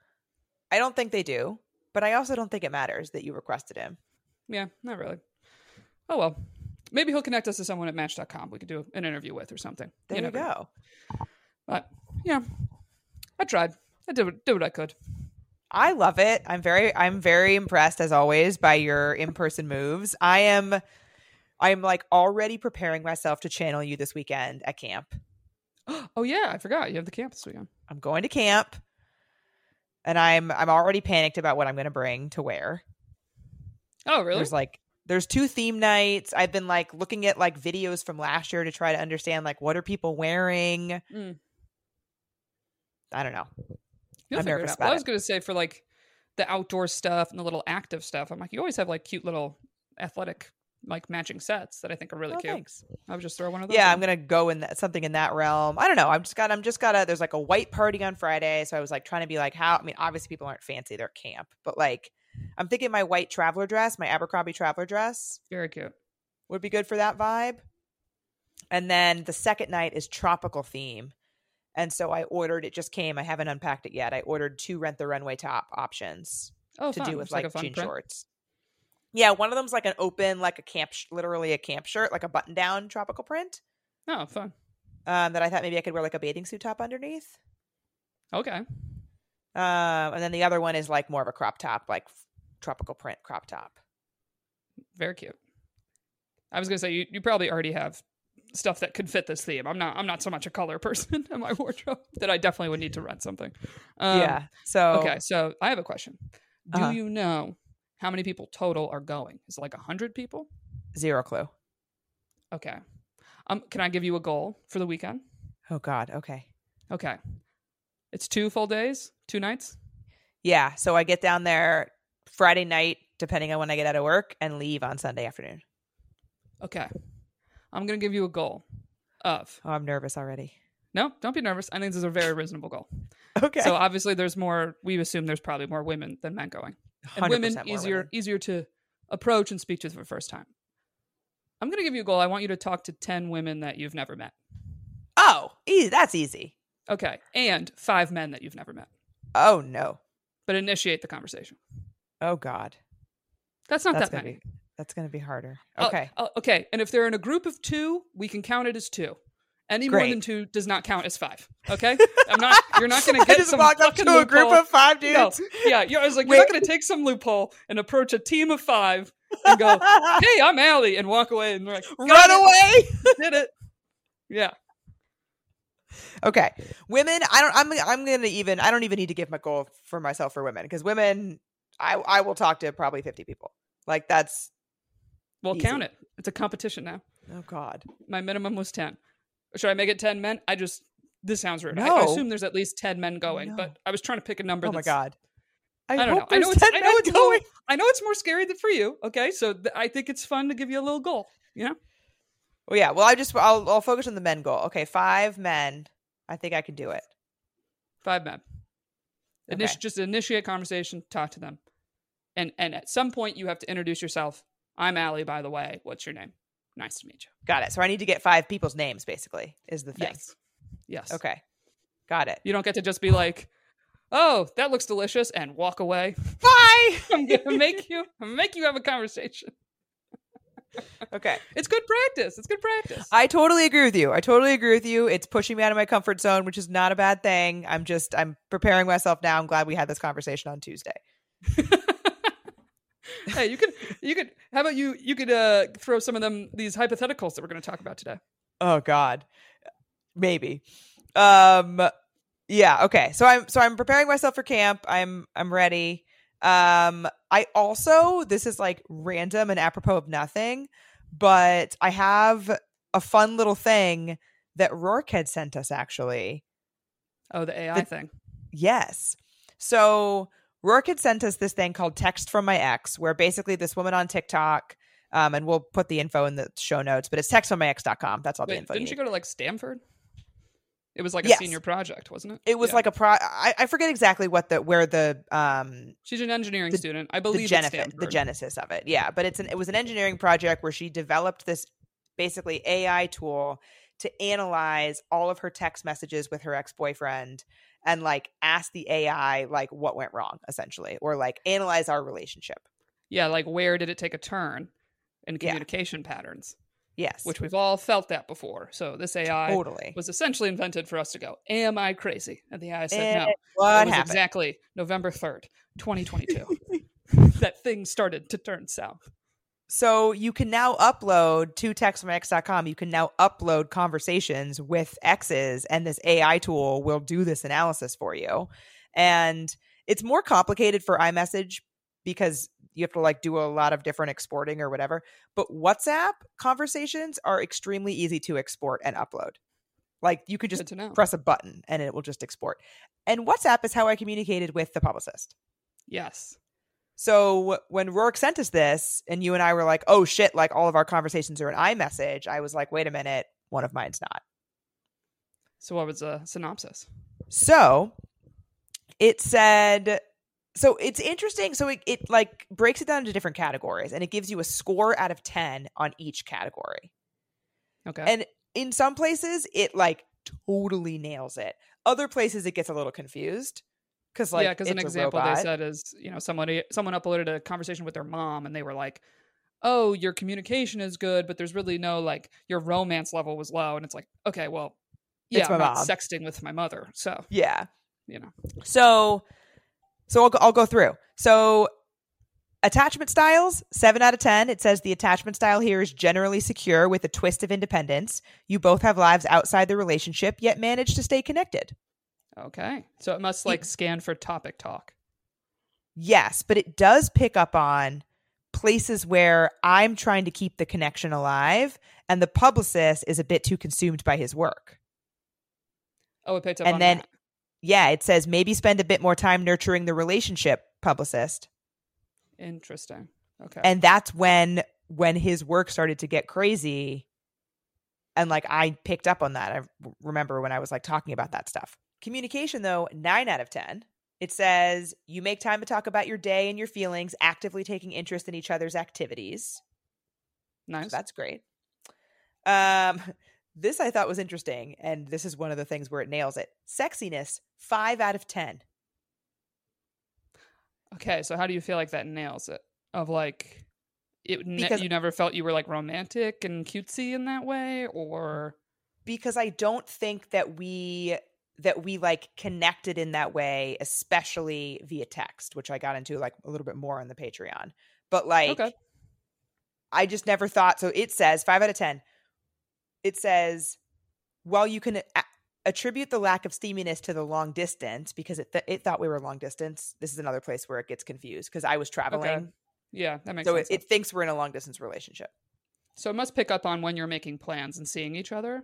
Speaker 2: I don't think they do, but I also don't think it matters that you requested him.
Speaker 1: Yeah, not really. Oh well, maybe he'll connect us to someone at Match.com. We could do an interview with or something.
Speaker 2: There you,
Speaker 1: know.
Speaker 2: go.
Speaker 1: But yeah, I tried. I did what, did what I could.
Speaker 2: I love it. I'm very I'm very impressed as always by your in-person moves. I am I'm like already preparing myself to channel you this weekend at camp.
Speaker 1: Oh yeah, I forgot you have the camp this weekend.
Speaker 2: I'm going to camp and I'm I'm already panicked about what I'm going to bring to wear.
Speaker 1: Oh really?
Speaker 2: There's like there's two theme nights. I've been like looking at like videos from last year to try to understand like what are people wearing.
Speaker 1: Mm.
Speaker 2: I don't know.
Speaker 1: You'll
Speaker 2: I'm nervous.
Speaker 1: Well, I was going to say for like the outdoor stuff and the little active stuff. I'm like, you always have like cute little athletic like matching sets that I think are really
Speaker 2: Oh,
Speaker 1: cute.
Speaker 2: thanks.
Speaker 1: I'll just throw one of those.
Speaker 2: Yeah,
Speaker 1: in.
Speaker 2: I'm gonna go in that, something in that realm. I don't know. I'm just got. I'm just gotta. There's like a white party on Friday, so I was like trying to be like, how? I mean, obviously people aren't fancy; they're camp, but like, I'm thinking my white traveler dress, my Abercrombie traveler dress,
Speaker 1: very cute.
Speaker 2: would be good for that vibe. And then the second night is tropical theme, and so I ordered. It just came. I haven't unpacked it yet. I ordered two rent the runway top options
Speaker 1: Oh,
Speaker 2: to
Speaker 1: fun.
Speaker 2: do with
Speaker 1: It's
Speaker 2: like,
Speaker 1: a
Speaker 2: jean
Speaker 1: print.
Speaker 2: shorts. Yeah, one of them's like an open, like a camp, sh- literally a camp shirt, like a button down tropical print.
Speaker 1: Oh, fun.
Speaker 2: Um, that I thought maybe I could wear like a bathing suit top underneath.
Speaker 1: Okay.
Speaker 2: Um, and then the other one is like more of a crop top, like tropical print crop top.
Speaker 1: Very cute. I was gonna say you, you probably already have stuff that could fit this theme. I'm not I'm not so much a color person in my wardrobe that I definitely would need to rent something. Um,
Speaker 2: yeah. So
Speaker 1: Okay, so I have a question. Do
Speaker 2: Uh-huh.
Speaker 1: you know how many people total are going? Is it like hundred people?
Speaker 2: zero clue.
Speaker 1: Okay. Um, can I give you a goal for the weekend?
Speaker 2: Oh God. Okay.
Speaker 1: Okay. It's two full days, two nights.
Speaker 2: Yeah. So I get down there Friday night, depending on when I get out of work, and leave on Sunday afternoon.
Speaker 1: Okay. I'm gonna give you a goal of
Speaker 2: Oh, I'm nervous already.
Speaker 1: no, don't be nervous. I think this is a very reasonable goal.
Speaker 2: Okay.
Speaker 1: So obviously, there's more. We assume there's probably more women than men going, and
Speaker 2: 100%
Speaker 1: women easier
Speaker 2: women.
Speaker 1: easier to approach and speak to for the first time. I'm gonna give you a goal. I want you to talk to ten women that you've never met.
Speaker 2: Oh, easy. That's easy.
Speaker 1: Okay, and five men that you've never met,
Speaker 2: Oh no.
Speaker 1: but initiate the conversation.
Speaker 2: Oh God.
Speaker 1: That's not
Speaker 2: That's
Speaker 1: that many.
Speaker 2: be. That's gonna be harder.
Speaker 1: Oh,
Speaker 2: Okay.
Speaker 1: oh, okay, and if they're in a group of two, we can count it as two. Any more than two does not count as five. Okay, I'm not. You're not gonna
Speaker 2: I
Speaker 1: get
Speaker 2: just
Speaker 1: some
Speaker 2: walked up to a group of five
Speaker 1: No,
Speaker 2: dudes.
Speaker 1: yeah, you I was like, you're not gonna take some loophole and approach a team of five and go, "Hey, I'm Ali," and walk away, and like,
Speaker 2: Run away.
Speaker 1: Did it? Yeah.
Speaker 2: Okay. Women, I don't I'm I'm going to even I don't even need to give my goal for myself for women because women I I will talk to probably 50 people. Like that's
Speaker 1: Well,
Speaker 2: Easy.
Speaker 1: count it. It's a competition now.
Speaker 2: oh god.
Speaker 1: My minimum was ten. Should I make it ten men? I just this sounds rude. I, I assume there's at least ten men going,
Speaker 2: No.
Speaker 1: but I was trying to pick a number.
Speaker 2: Oh my god. I,
Speaker 1: I don't know. I know it's. I know it's. little-
Speaker 2: going.
Speaker 1: I know it's more scary than for you. Okay, so th- I think it's fun to give you a little goal. You know.
Speaker 2: Well, yeah. Well, I just I'll I'll focus on the men goal. Okay, 5 men. I think I can do it.
Speaker 1: Five men.
Speaker 2: Okay.
Speaker 1: Just initiate conversation, talk to them, and and at some point you have to introduce yourself. I'm Ali, by the way. What's your name? Nice to meet you.
Speaker 2: Got it. So I need to get 5 people's names basically is the thing.
Speaker 1: Yes. Yes.
Speaker 2: Okay. Got it.
Speaker 1: You don't get to just be like, "Oh, that looks delicious," and walk away.
Speaker 2: Bye.
Speaker 1: I'm gonna make you. I'm gonna make you have a conversation.
Speaker 2: Okay.
Speaker 1: It's good practice. It's good practice.
Speaker 2: I totally agree with you. I totally agree with you. It's pushing me out of my comfort zone, which is not a bad thing. I'm just I'm preparing myself now. I'm glad we had this conversation on Tuesday.
Speaker 1: hey, you could. You could. How about you? You could uh, throw some of them these hypotheticals that we're going to talk about today.
Speaker 2: Oh God, maybe. Um, yeah. Okay. So I'm so I'm preparing myself for camp. I'm I'm ready. Um, I also this is like random and apropos of nothing, but I have a fun little thing that Rourke had sent us actually.
Speaker 1: Oh, the AI
Speaker 2: The-
Speaker 1: thing.
Speaker 2: Yes. So Rourke had sent us this thing called Texts from My Ex, where basically this woman on TikTok, um, and we'll put the info in the show notes, but it's textsfrommyex.com. That's all the info. you
Speaker 1: didn't she
Speaker 2: need.
Speaker 1: go to like Stanford? It was like a
Speaker 2: Yes.
Speaker 1: senior project, wasn't it?
Speaker 2: It was
Speaker 1: Yeah.
Speaker 2: like a pro. I, I forget exactly what the where the um
Speaker 1: she's an engineering
Speaker 2: the-
Speaker 1: student. I
Speaker 2: the,
Speaker 1: believe
Speaker 2: genef- the genesis of it. Yeah, but it's an it was an engineering project where she developed this basically AI tool to analyze all of her text messages with her ex boyfriend and like ask the AI like what went wrong essentially, or like analyze our relationship.
Speaker 1: yeah, like where did it take a turn in
Speaker 2: Yeah.
Speaker 1: communication patterns,
Speaker 2: Yes,
Speaker 1: which we've all felt that before. So this AI
Speaker 2: totally.
Speaker 1: was essentially invented for us to go, "Am I crazy?" And the AI said,
Speaker 2: Eh,
Speaker 1: "No."
Speaker 2: What
Speaker 1: it was
Speaker 2: happened?
Speaker 1: exactly November third, twenty twenty two. that thing started to turn south.
Speaker 2: So you can now upload to textfromex.com. You can now upload conversations with exes, and this AI tool will do this analysis for you. And it's more complicated for iMessage because you have to like do a lot of different exporting or whatever. But WhatsApp conversations are extremely easy to export and upload. Like you could just
Speaker 1: Good to know.
Speaker 2: press a button and it will just export. And WhatsApp is how I communicated with the publicist.
Speaker 1: Yes.
Speaker 2: So when Rourke sent us this, and you and I were like, "Oh shit!" Like all of our conversations are in iMessage. I was like, "Wait a minute, one of mine's not."
Speaker 1: So what was the synopsis?
Speaker 2: So it said, so it's interesting. So it, it like breaks it down into different categories, and it gives you a score out of ten on each category.
Speaker 1: Okay.
Speaker 2: And in some places, it like totally nails it. Other places, it gets a little confused because like
Speaker 1: yeah, because an example they said is, you know, somebody someone uploaded a conversation with their mom and they were like, "Oh, your communication is good, but there's really no like your romance level was low." And it's like, okay, well, yeah, I'm not sexting with my mother, so
Speaker 2: yeah.
Speaker 1: you know,
Speaker 2: So, so I'll go, I'll go through. So, attachment styles, seven out of 10. It says the attachment style here is generally secure with a twist of independence. You both have lives outside the relationship, yet manage to stay connected.
Speaker 1: okay. So it must like scan for topic talk.
Speaker 2: Yes, but it does pick up on places where I'm trying to keep the connection alive and the publicist is a bit too consumed by his work.
Speaker 1: Oh, it picked up
Speaker 2: And
Speaker 1: on
Speaker 2: then-
Speaker 1: that.
Speaker 2: Yeah, it says maybe spend a bit more time nurturing the relationship, publicist.
Speaker 1: Interesting. Okay.
Speaker 2: and that's when when his work started to get crazy and like i picked up on that I remember when i was like talking about that stuff communication though 9 out of 10 it says you make time to talk about your day and your feelings actively taking interest in each other's activities
Speaker 1: nice.
Speaker 2: so that's great um this i thought was interesting and this is one of the things where it nails it sexiness 5 out of 10
Speaker 1: Okay, so how do you feel like that nails it? Of like, it ne-
Speaker 2: Because-
Speaker 1: you never felt you were like romantic and cutesy in that way, or
Speaker 2: because I don't think that we that we like connected in that way, especially via text, which I got into like a little bit more on the Patreon. But like
Speaker 1: Okay.
Speaker 2: I just never thought so it says 5 out of 10. It says while you can a- attribute the lack of steaminess to the long distance because it th- it thought we were long distance. This is another place where it gets confused because I was traveling.
Speaker 1: yeah, that makes
Speaker 2: So
Speaker 1: sense.
Speaker 2: it, it thinks we're in a long distance relationship.
Speaker 1: so it must pick up on when you're making plans and seeing each other,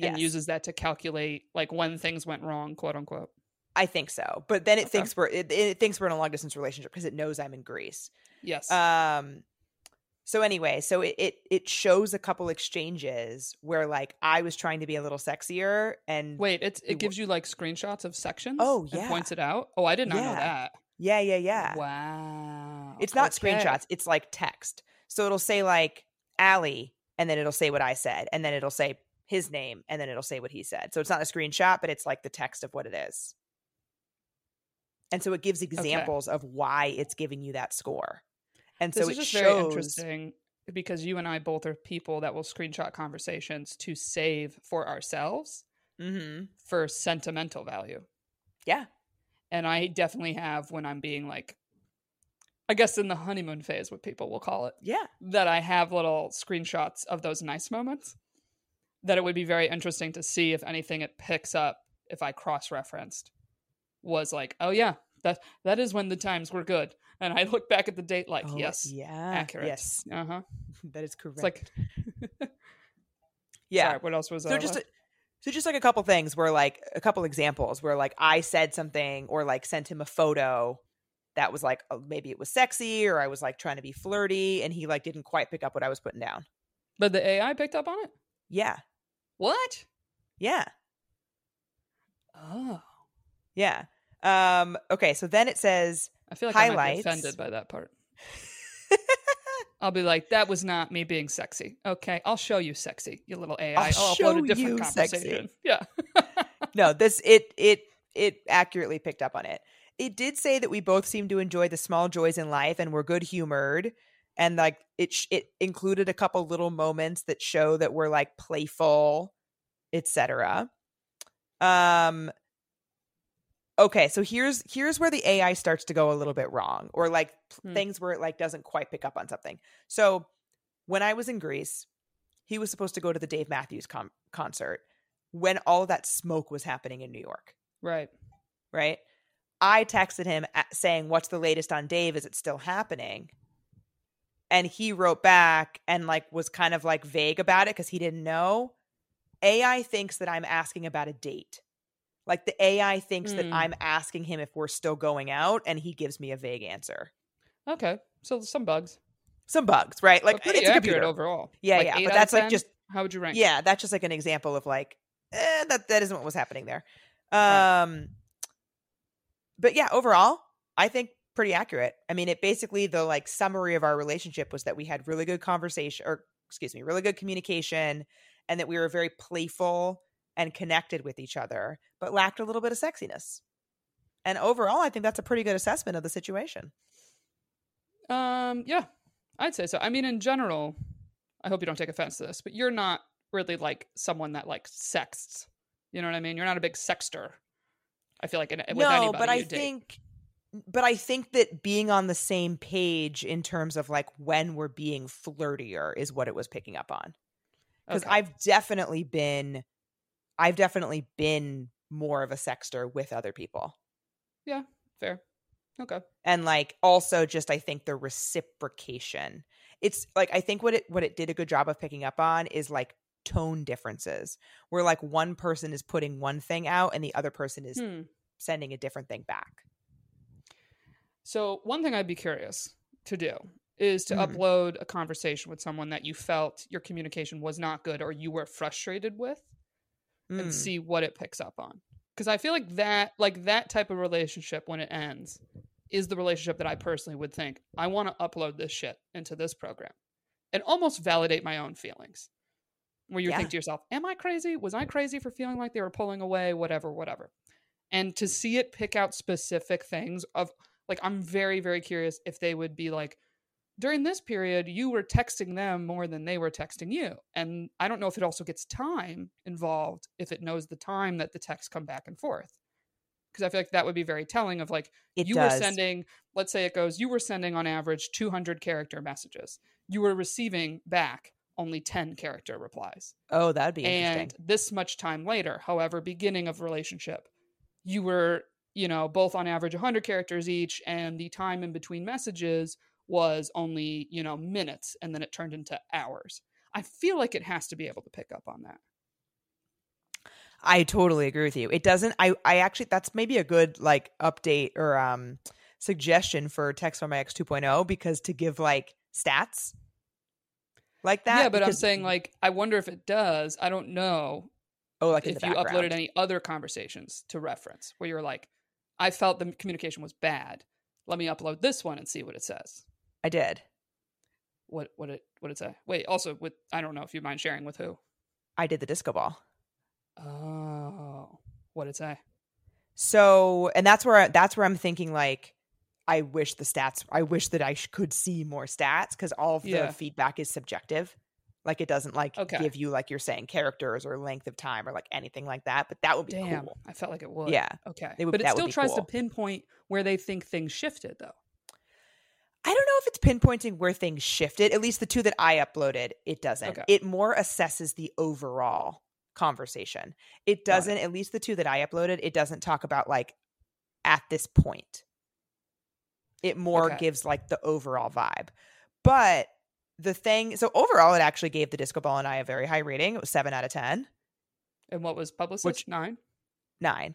Speaker 1: and
Speaker 2: Yes.
Speaker 1: uses that to calculate like when things went wrong, quote unquote.
Speaker 2: I think so. But then it
Speaker 1: Okay.
Speaker 2: thinks we're it, it thinks we're in a long distance relationship because it knows I'm in Greece.
Speaker 1: Yes.
Speaker 2: Um so anyway, so it, it it shows a couple exchanges where like I was trying to be a little sexier and
Speaker 1: Wait, it's it gives you like screenshots of sections.
Speaker 2: Oh, yeah.
Speaker 1: points it out. Oh, I did not know that.
Speaker 2: yeah, yeah, yeah.
Speaker 1: Wow.
Speaker 2: It's not
Speaker 1: Okay.
Speaker 2: screenshots, it's like text. So it'll say like Ali and then it'll say what I said and then it'll say his name and then it'll say what he said. So it's not a screenshot, but it's like the text of what it is. And so it gives examples of why it's giving you that score. And
Speaker 1: This
Speaker 2: so
Speaker 1: is
Speaker 2: it
Speaker 1: just very interesting because you and I both are people that will screenshot conversations to save for ourselves
Speaker 2: Mhm.
Speaker 1: for sentimental value.
Speaker 2: Yeah.
Speaker 1: And I definitely have when I'm being like, I guess in the honeymoon phase, what people will call it,
Speaker 2: Yeah.
Speaker 1: that I have little screenshots of those nice moments. That it would be very interesting to see if anything it picks up if I cross referenced was like, oh yeah, that that is when the times were good. And I look back at the date like,
Speaker 2: Oh,
Speaker 1: yes,
Speaker 2: Yeah.
Speaker 1: accurate.
Speaker 2: Yes.
Speaker 1: Uh huh.
Speaker 2: That is correct.
Speaker 1: It's like,
Speaker 2: yeah.
Speaker 1: sorry, what else was
Speaker 2: so
Speaker 1: uh,
Speaker 2: just so just like a couple things where like a couple examples where like I said something or like sent him a photo that was like uh, maybe it was sexy or I was like trying to be flirty and he like didn't quite pick up what I was putting down.
Speaker 1: but the AI picked up on it.
Speaker 2: Yeah.
Speaker 1: What?
Speaker 2: Yeah.
Speaker 1: Oh.
Speaker 2: Yeah. Um, okay, so then it says
Speaker 1: I feel like I might be offended by that part. I'll be like, that was not me being sexy. Okay, I'll show you sexy, you little AI.
Speaker 2: I'll
Speaker 1: I'll,
Speaker 2: show
Speaker 1: upload a different
Speaker 2: you sexy.
Speaker 1: Yeah.
Speaker 2: no, this it it it accurately picked up on it. It did say that we both seem to enjoy the small joys in life and we're good humored and like it sh- it included a couple little moments that show that we're like playful, etc. Um Okay, so here's here's where the AI starts to go a little bit wrong or like
Speaker 1: Hmm.
Speaker 2: things where it like doesn't quite pick up on something. So when I was in Greece, he was supposed to go to the Dave Matthews con- concert when all that smoke was happening in New York,
Speaker 1: right.
Speaker 2: right? I texted him a- saying, "What's the latest on Dave? Is it still happening?" And he wrote back and like was kind of like vague about it cuz he didn't know. AI thinks that I'm asking about a date. Like the AI thinks that
Speaker 1: Hmm.
Speaker 2: I'm asking him if we're still going out and he gives me a vague answer.
Speaker 1: Okay. So some bugs.
Speaker 2: Some bugs, right?
Speaker 1: Like
Speaker 2: it's a
Speaker 1: accurate
Speaker 2: computer.
Speaker 1: overall.
Speaker 2: Yeah,
Speaker 1: Like
Speaker 2: yeah, but that's like
Speaker 1: 10?
Speaker 2: just
Speaker 1: how would you rank?
Speaker 2: yeah, that's just like an example of like eh, that that isn't what was happening there.
Speaker 1: Right.
Speaker 2: Um but yeah, overall, I think pretty accurate. I mean, it basically the like summary of our relationship was that we had really good conversation or excuse me, really good communication and that we were very playful and connected with each other, but lacked a little bit of sexiness. And overall, I think that's a pretty good assessment of the situation.
Speaker 1: Um, yeah, I'd say so. I mean, in general, I hope you don't take offense to this, but you're not really like someone that like sexts. You know what I mean? You're not a big sexter. I feel like in, with
Speaker 2: no,
Speaker 1: anybody
Speaker 2: but I
Speaker 1: date.
Speaker 2: think but I think that being on the same page in terms of like when we're being flirtier is what it was picking up on. Because
Speaker 1: Okay.
Speaker 2: I've definitely been I've definitely been more of a sexter with other people.
Speaker 1: Yeah, fair. Okay.
Speaker 2: And like also just I think the reciprocation. It's like I think what it what it did a good job of picking up on is like tone differences where like one person is putting one thing out and the other person is
Speaker 1: Hmm.
Speaker 2: sending a different thing back.
Speaker 1: So one thing I'd be curious to do is to
Speaker 2: Mhm.
Speaker 1: upload a conversation with someone that you felt your communication was not good or you were frustrated with and
Speaker 2: Mm.
Speaker 1: see what it picks up on. Because I feel like that like that type of relationship when it ends is the relationship that I personally would think I want to upload this shit into this program and almost validate my own feelings. Where you
Speaker 2: Yeah.
Speaker 1: think to yourself, "Am I crazy? Was I crazy for feeling like they were pulling away? Whatever, whatever." And to see it pick out specific things of like, I'm very, very curious if they would be like, during this period, you were texting them more than they were texting you. And I don't know if it also gets time involved if it knows the time that the texts come back and forth. Because I feel like that would be very telling of like,
Speaker 2: It
Speaker 1: you
Speaker 2: does.
Speaker 1: were sending, let's say it goes, you were sending on average 200 character messages. You were receiving back only 10 character replies.
Speaker 2: Oh, that'd be
Speaker 1: And this much time later, however, beginning of relationship, you were, you know, both on average 100 characters each, and the time in between messages was only, you know, minutes, and then it turned into hours. I feel like it has to be able to pick up on that.
Speaker 2: I totally agree with you. It doesn't I I actually that's maybe a good like update or um suggestion for text from my Ex 2.0 because to give like stats like that
Speaker 1: yeah, but I'm saying, like, I wonder if it does. I don't know
Speaker 2: oh like
Speaker 1: if you
Speaker 2: background.
Speaker 1: uploaded any other conversations to reference where you're like, I felt the communication was bad. Let me upload this one and see what it says.
Speaker 2: I did.
Speaker 1: What what it what it say? Wait, also with I don't know if you mind sharing with who.
Speaker 2: I did the disco ball.
Speaker 1: Oh, what it say?
Speaker 2: So, and that's where that's where I'm thinking like I wish the stats I wish that I sh- could see more stats cuz all of the
Speaker 1: Yeah.
Speaker 2: feedback is subjective. Like it doesn't like
Speaker 1: Okay.
Speaker 2: give you like you're saying characters or length of time or like anything like that, but that would be
Speaker 1: Damn,
Speaker 2: cool.
Speaker 1: I felt like it would.
Speaker 2: Yeah.
Speaker 1: Okay,
Speaker 2: would-
Speaker 1: but it still tries to pinpoint where they think things shifted, though.
Speaker 2: I don't know if it's pinpointing where things shifted. At least the two that I uploaded, it doesn't.
Speaker 1: Okay.
Speaker 2: It more assesses the overall conversation. It doesn't, at least the two that I uploaded, it doesn't talk about like at this point. It more
Speaker 1: Okay.
Speaker 2: gives like the overall vibe. But the thing, so overall, it actually gave the disco ball and I a very high rating. It was seven out of 10,
Speaker 1: And what was publicist?
Speaker 2: Which-
Speaker 1: Nine.
Speaker 2: nine.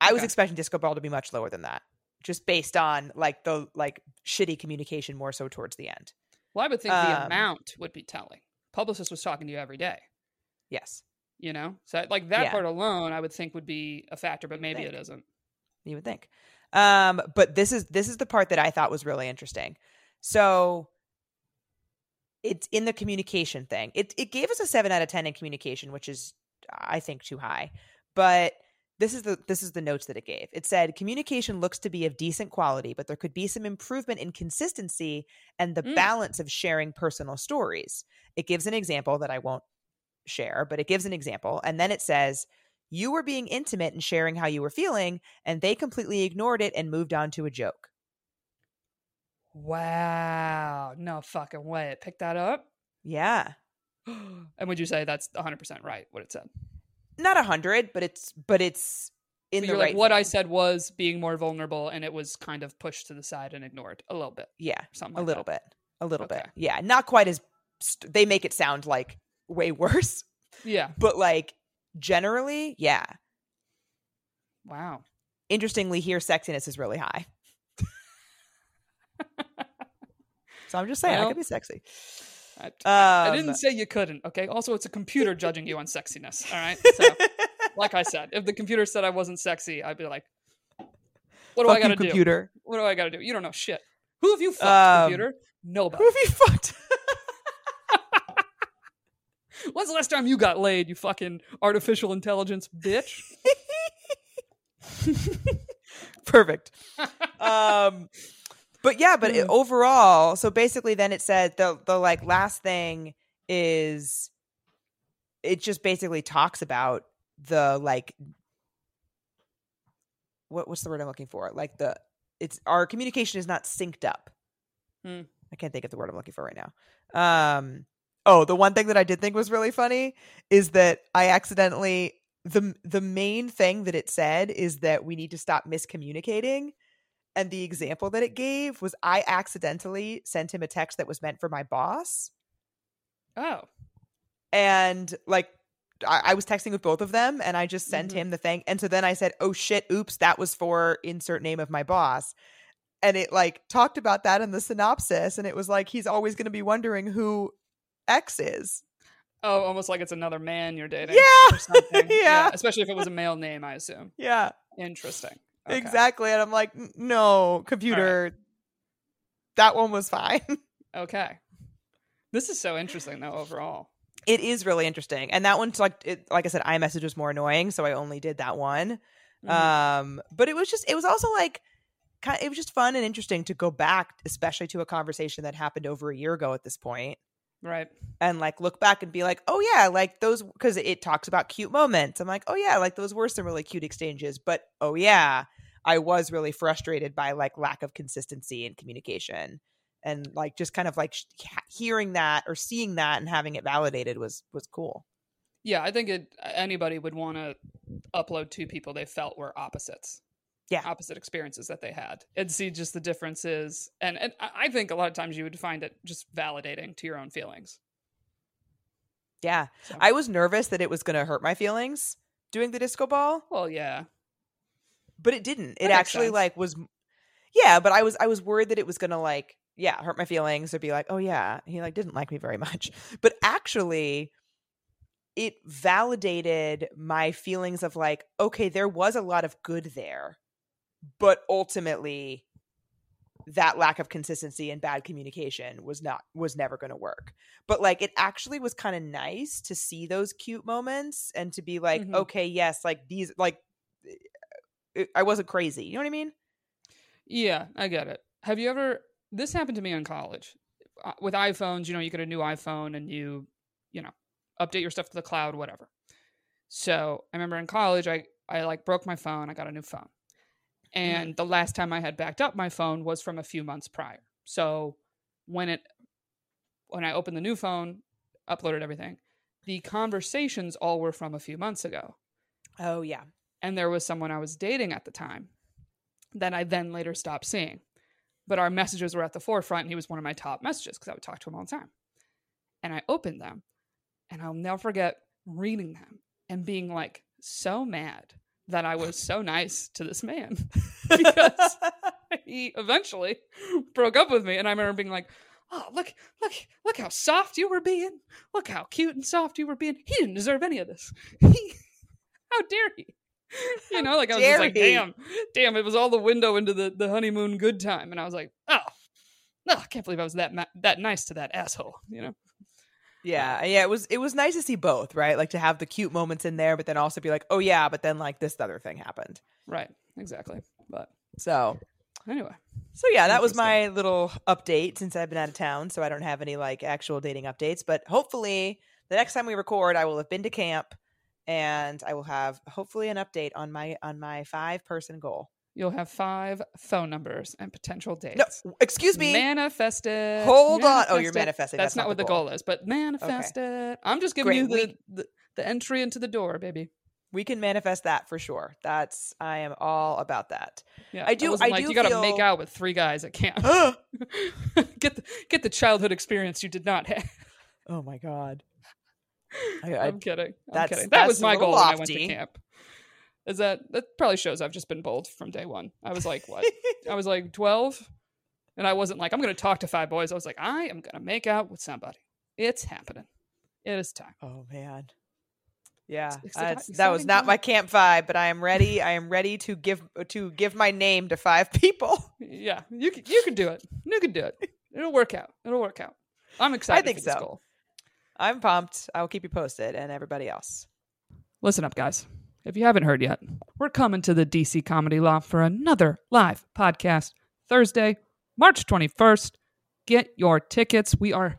Speaker 2: I was expecting disco ball to be much lower than that, just based on like the like shitty communication more so towards the end.
Speaker 1: Well, I would think the
Speaker 2: Um,
Speaker 1: amount would be telling. Publicist was talking to you every day.
Speaker 2: Yes.
Speaker 1: You know, so like that
Speaker 2: Yeah.
Speaker 1: part alone, I would think would be a factor, but maybe
Speaker 2: think.
Speaker 1: it isn't.
Speaker 2: you would think. Um, but this is this is the part that I thought was really interesting. So it's in the communication thing. It it gave us a seven out of ten in communication, which is I think too high. But this is the this is the notes that it gave. It said communication looks to be of decent quality, but there could be some improvement in consistency and the
Speaker 1: Mm.
Speaker 2: balance of sharing personal stories. It gives an example that I won't share, but it gives an example, and then it says you were being intimate and sharing how you were feeling, and they completely ignored it and moved on to a joke.
Speaker 1: Wow, no fucking way! Pick that up.
Speaker 2: Yeah.
Speaker 1: and would you say that's 100 percent right? What it said.
Speaker 2: Not a hundred, but it's but it's in
Speaker 1: So
Speaker 2: the right
Speaker 1: like what I said was being more vulnerable, and it was kind of pushed to the side and ignored a little bit,
Speaker 2: Yeah.
Speaker 1: something
Speaker 2: a little
Speaker 1: that.
Speaker 2: bit. A little
Speaker 1: Okay.
Speaker 2: bit. Yeah. Not quite as st- they make it sound like way worse,
Speaker 1: Yeah.
Speaker 2: but like generally, yeah.
Speaker 1: Wow.
Speaker 2: Interestingly, here sexiness is really high. so I'm just saying I
Speaker 1: Well,
Speaker 2: could be sexy.
Speaker 1: I, I
Speaker 2: Um,
Speaker 1: didn't say you couldn't. Okay. Also, it's a computer judging you on sexiness. All right. So, like I said, if the computer said I wasn't sexy, I'd be like, "What do I got to do?
Speaker 2: computer.
Speaker 1: What do I got to do? You don't know shit. Who have you fucked,
Speaker 2: Um,
Speaker 1: computer? Nobody.
Speaker 2: Who have you fucked?
Speaker 1: When's the last time you got laid? You fucking artificial intelligence bitch.
Speaker 2: Perfect. um but yeah but it,
Speaker 1: Mm.
Speaker 2: overall so basically then it said the the like last thing is it just basically talks about the like what what's the word i'm looking for like the it's our communication is not synced up
Speaker 1: Hmm.
Speaker 2: i can't think of the word i'm looking for right now um oh the one thing that i did think was really funny is that i accidentally the the main thing that it said is that we need to stop miscommunicating and the example that it gave was i accidentally sent him a text that was meant for my boss
Speaker 1: Oh.
Speaker 2: and like I, I was texting with both of them and i just sent
Speaker 1: Mhm.
Speaker 2: him the thing and so then i said oh shit oops that was for insert name of my boss and it like talked about that in the synopsis and it was like he's always going to be wondering who x is
Speaker 1: Oh, almost like it's another man you're dating.
Speaker 2: Yeah.
Speaker 1: Or something.
Speaker 2: Yeah.
Speaker 1: Especially if it was a male name, I assume.
Speaker 2: yeah
Speaker 1: Interesting. Okay.
Speaker 2: exactly and i'm like no computer that one was fine
Speaker 1: Okay. This is so interesting, though, overall.
Speaker 2: It is really interesting, and that one's like it, like I said, iMessage was more annoying, so I only did that one.
Speaker 1: Mhm.
Speaker 2: Um, but it was just it was also like it was just fun and interesting to go back, especially to a conversation that happened over a year ago at this point,
Speaker 1: right.
Speaker 2: and like look back and be like, oh yeah, like those because it talks about cute moments. I'm like, oh yeah, like those were some really cute exchanges, but oh yeah, I was really frustrated by like lack of consistency and communication. And like just kind of like sh- hearing that or seeing that and having it validated was was cool.
Speaker 1: Yeah, I think it, anybody would want to upload two people they felt were opposites.
Speaker 2: Yeah.
Speaker 1: Opposite experiences that they had and see just the differences. And, and I think a lot of times you would find it just validating to your own feelings.
Speaker 2: Yeah.
Speaker 1: So-
Speaker 2: I was nervous that it was going to hurt my feelings doing the disco ball,
Speaker 1: Well, yeah.
Speaker 2: but it didn't. It
Speaker 1: That makes
Speaker 2: actually
Speaker 1: sense.
Speaker 2: like was Yeah, but I was I was worried that it was going to like yeah, hurt my feelings or be like, "Oh yeah, he like didn't like me very much." But actually it validated my feelings of like, okay, there was a lot of good there. But ultimately that lack of consistency and bad communication was not was never going to work but like it actually was kind of nice to see those cute moments and to be like
Speaker 1: Mhm.
Speaker 2: okay yes like these like it, i wasn't crazy you know what i mean
Speaker 1: Yeah, I get it. Have you ever? This happened to me in college Uh, with iPhones. You know, you get a new iPhone and you, you know, update your stuff to the cloud, whatever. So I remember in college, I I like broke my phone. I got a new phone, Mm-hmm. and the last time I had backed up my phone was from a few months prior. So when it when I opened the new phone, uploaded everything, the conversations all were from a few months ago
Speaker 2: oh yeah
Speaker 1: and there was someone I was dating at the time that I then later stopped seeing. But our messages were at the forefront, and he was one of my top messages because I would talk to him all the time. And I opened them, and I'll never forget reading them and being like so mad that I was so nice to this man because he eventually broke up with me. And I remember being like, oh look look look how soft you were being. Look how cute and soft you were being. He didn't deserve any of this. How dare he? You know like i was just like damn damn it was all the window into the, the honeymoon good time. And i was like oh no i can't believe i was that ma- that nice to that asshole you know
Speaker 2: Yeah, yeah, it was it was nice to see both, right? Like to have the cute moments in there, but then also be like, oh yeah, but then like this other thing happened.
Speaker 1: right exactly but
Speaker 2: So
Speaker 1: anyway
Speaker 2: so yeah, that was my little update since I've been out of town. So I don't have any like actual dating updates, but hopefully the next time we record, I will have been to camp and I will have hopefully an update on my on my five person goal.
Speaker 1: You'll have five phone numbers and potential dates
Speaker 2: No, excuse me.
Speaker 1: Manifest it.
Speaker 2: Hold on. Oh, you're
Speaker 1: Manifest it.
Speaker 2: manifesting.
Speaker 1: That's,
Speaker 2: That's
Speaker 1: not,
Speaker 2: not
Speaker 1: what
Speaker 2: the goal.
Speaker 1: goal is, but manifest it. I'm just giving
Speaker 2: Great.
Speaker 1: you the,
Speaker 2: We-
Speaker 1: the the entry into the door, baby.
Speaker 2: we can manifest that for sure. That's I am all about that.
Speaker 1: Yeah,
Speaker 2: I do-
Speaker 1: wasn't
Speaker 2: I
Speaker 1: like
Speaker 2: do
Speaker 1: you got to make out with three guys at camp. get the get the childhood experience you did not have.
Speaker 2: Oh my god. I, I,
Speaker 1: I'm kidding. I'm
Speaker 2: that's-
Speaker 1: kidding. That was my goal when I went to camp. Is that that probably shows I've just been bold from day one. I was like, what? I was like 12, and I wasn't like, I'm going to talk to five boys. I was like, I am going to make out with somebody. It's happening. It is time.
Speaker 2: oh man. Yeah, that's- that was not my camp vibe, but I am ready. I am ready to give to give my name to five people.
Speaker 1: Yeah, you can, you can do it. You can do it. It'll work out. It'll work out. I'm excited. I think
Speaker 2: so.
Speaker 1: goal.
Speaker 2: I'm pumped. I will keep you posted, and everybody else.
Speaker 1: Listen up, guys. If you haven't heard yet, we're coming to the DC Comedy Loft for another live podcast Thursday, March 21st. Get your tickets. We are,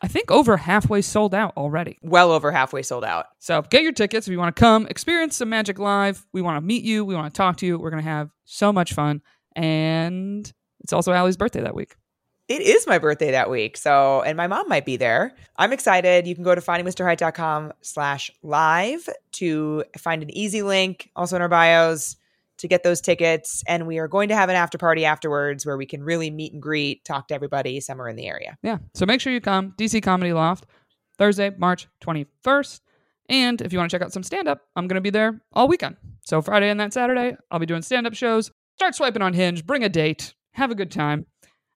Speaker 1: I think, over halfway sold out already.
Speaker 2: Well over halfway sold out.
Speaker 1: So get your tickets if you want to come experience some magic live. We want to meet you. We want to talk to you. We're going to have so much fun. And it's also Ali's birthday that week.
Speaker 2: It is my birthday that week. So, and my mom might be there. I'm excited. You can go to findingmrheight.com slash live to find an easy link, also in our bios, to get those tickets. And we are going to have an after party afterwards where we can really meet and greet, talk to everybody somewhere in the area.
Speaker 1: Yeah. So make sure you come. DC Comedy Loft, Thursday, March 21st. And if you want to check out some stand up, I'm going to be there all weekend. So Friday and that Saturday, I'll be doing stand up shows. Start swiping on Hinge, bring a date, have a good time.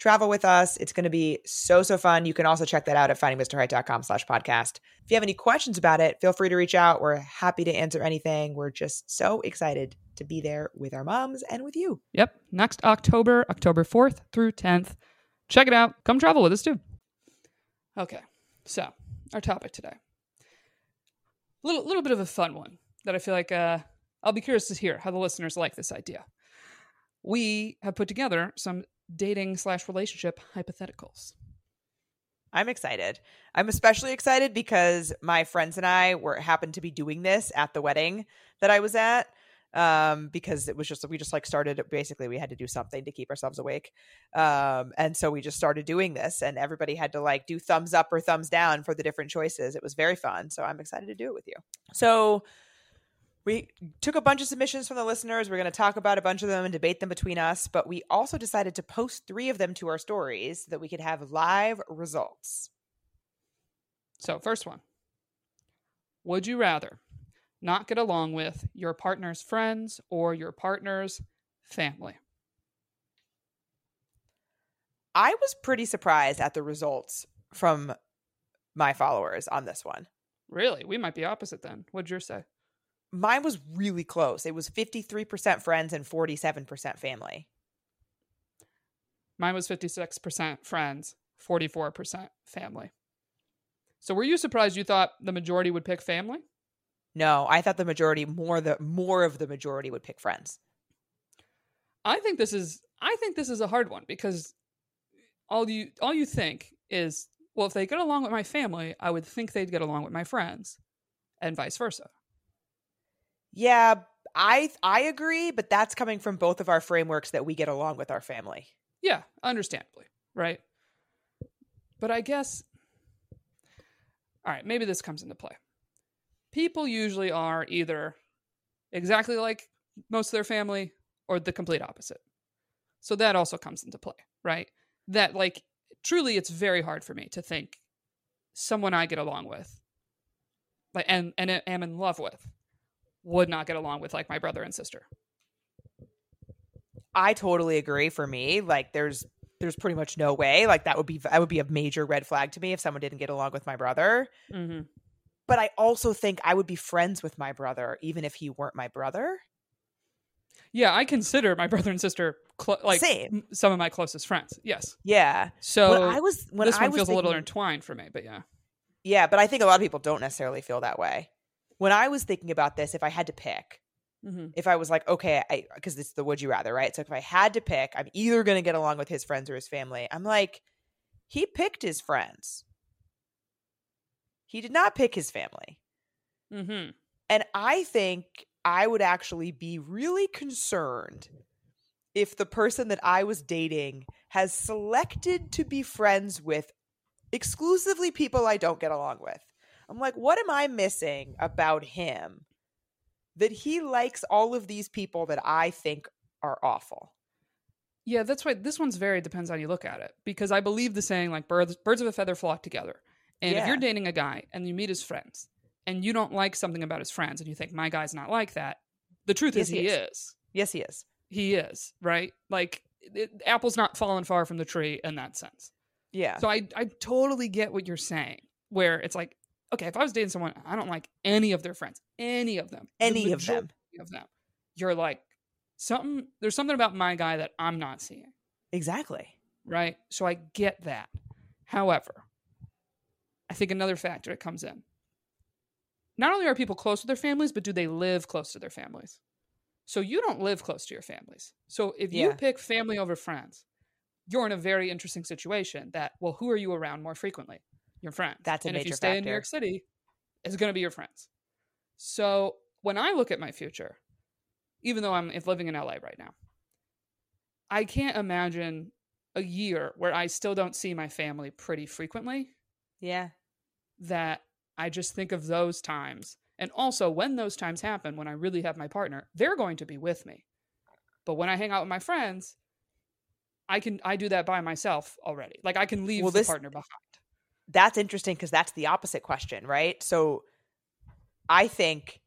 Speaker 2: Travel with us. It's going to be so, so fun. You can also check that out at findingmrheight.com slash podcast. If you have any questions about it, feel free to reach out. We're happy to answer anything. We're just so excited to be there with our moms and with you.
Speaker 1: Yep. Next October, October 4th through 10th. Check it out. Come travel with us too. Okay. So, our topic today. A little, little bit of a fun one that I feel like uh, I'll be curious to hear how the listeners like this idea. We have put together some dating slash relationship hypotheticals.
Speaker 2: I'm excited. I'm especially excited because my friends and I were happened to be doing this at the wedding that I was at. Um, because it was just we just like started basically we had to do something to keep ourselves awake. Um, and so we just started doing this and everybody had to like do thumbs up or thumbs down for the different choices. It was very fun. So I'm excited to do it with you. So we took a bunch of submissions from the listeners. We're going to talk about a bunch of them and debate them between us, but we also decided to post three of them to our stories so that we could have live results.
Speaker 1: So, first one Would you rather not get along with your partner's friends or your partner's family?
Speaker 2: I was pretty surprised at the results from my followers on this one.
Speaker 1: Really? We might be opposite then. What'd yours say?
Speaker 2: Mine was really close. It was 53% friends and 47% family.
Speaker 1: Mine was 56% friends, 44% family. So were you surprised you thought the majority would pick family?
Speaker 2: No, I thought the majority more the more of the majority would pick friends.
Speaker 1: I think this is I think this is a hard one because all you all you think is, well, if they get along with my family, I would think they'd get along with my friends, and vice versa.
Speaker 2: Yeah, I I agree, but that's coming from both of our frameworks that we get along with our family.
Speaker 1: Yeah, understandably, right? But I guess all right, maybe this comes into play. People usually are either exactly like most of their family or the complete opposite. So that also comes into play, right? That like truly it's very hard for me to think someone I get along with like and and am in love with would not get along with like my brother and sister.
Speaker 2: I totally agree for me. Like there's there's pretty much no way. Like that would be that would be a major red flag to me if someone didn't get along with my brother.
Speaker 1: Mm-hmm.
Speaker 2: But I also think I would be friends with my brother even if he weren't my brother.
Speaker 1: Yeah, I consider my brother and sister cl- like
Speaker 2: Same.
Speaker 1: some of my closest friends. Yes.
Speaker 2: Yeah.
Speaker 1: So
Speaker 2: when I was when
Speaker 1: this
Speaker 2: I
Speaker 1: one
Speaker 2: was
Speaker 1: feels a little
Speaker 2: thinking-
Speaker 1: entwined for me, but yeah.
Speaker 2: Yeah, but I think a lot of people don't necessarily feel that way. When I was thinking about this, if I had to pick,
Speaker 1: Mm-hmm.
Speaker 2: if I was like, okay, I because it's the would you rather, right? So if I had to pick, I'm either going to get along with his friends or his family. I'm like, he picked his friends. He did not pick his family.
Speaker 1: Mm-hmm.
Speaker 2: And I think I would actually be really concerned if the person that I was dating has selected to be friends with exclusively people I don't get along with. I'm like, what am I missing about him that he likes all of these people that I think are awful?
Speaker 1: Yeah, that's why this one's very depends how you look at it. Because I believe the saying like birds birds of a feather flock together. And if you're dating a guy and you meet his friends and you don't like something about his friends and you think my guy's not like that, the truth
Speaker 2: Yes,
Speaker 1: is
Speaker 2: he
Speaker 1: he
Speaker 2: is.
Speaker 1: is.
Speaker 2: Yes, he is.
Speaker 1: He is, right? Like it, apple's not falling far from the tree in that sense.
Speaker 2: Yeah.
Speaker 1: So I I totally get what you're saying. Where it's like, okay, if I was dating someone, I don't like any of their friends, any of them, the
Speaker 2: Any of them.
Speaker 1: of them. You're like something. There's something about my guy that I'm not seeing,
Speaker 2: Exactly.
Speaker 1: right? So I get that. However, I think another factor that comes in. Not only are people close to their families, but do they live close to their families? So you don't live close to your families. So if you
Speaker 2: Yeah.
Speaker 1: pick family over friends, you're in a very interesting situation that, well, who are you around more frequently? Your friends.
Speaker 2: That's a
Speaker 1: and if you
Speaker 2: major
Speaker 1: stay in New. York City, it's going to be your friends. So when I look at my future, even though I'm living in LA right now, I can't imagine a year where I still don't see my family pretty frequently
Speaker 2: Yeah.
Speaker 1: that I just think of those times. And also, when those times happen, when I really have my partner, they're going to be with me. But when I hang out with my friends, I can I do that by myself already. Like I can leave
Speaker 2: Well,
Speaker 1: the partner behind.
Speaker 2: That's interesting because that's the opposite question, right? So I think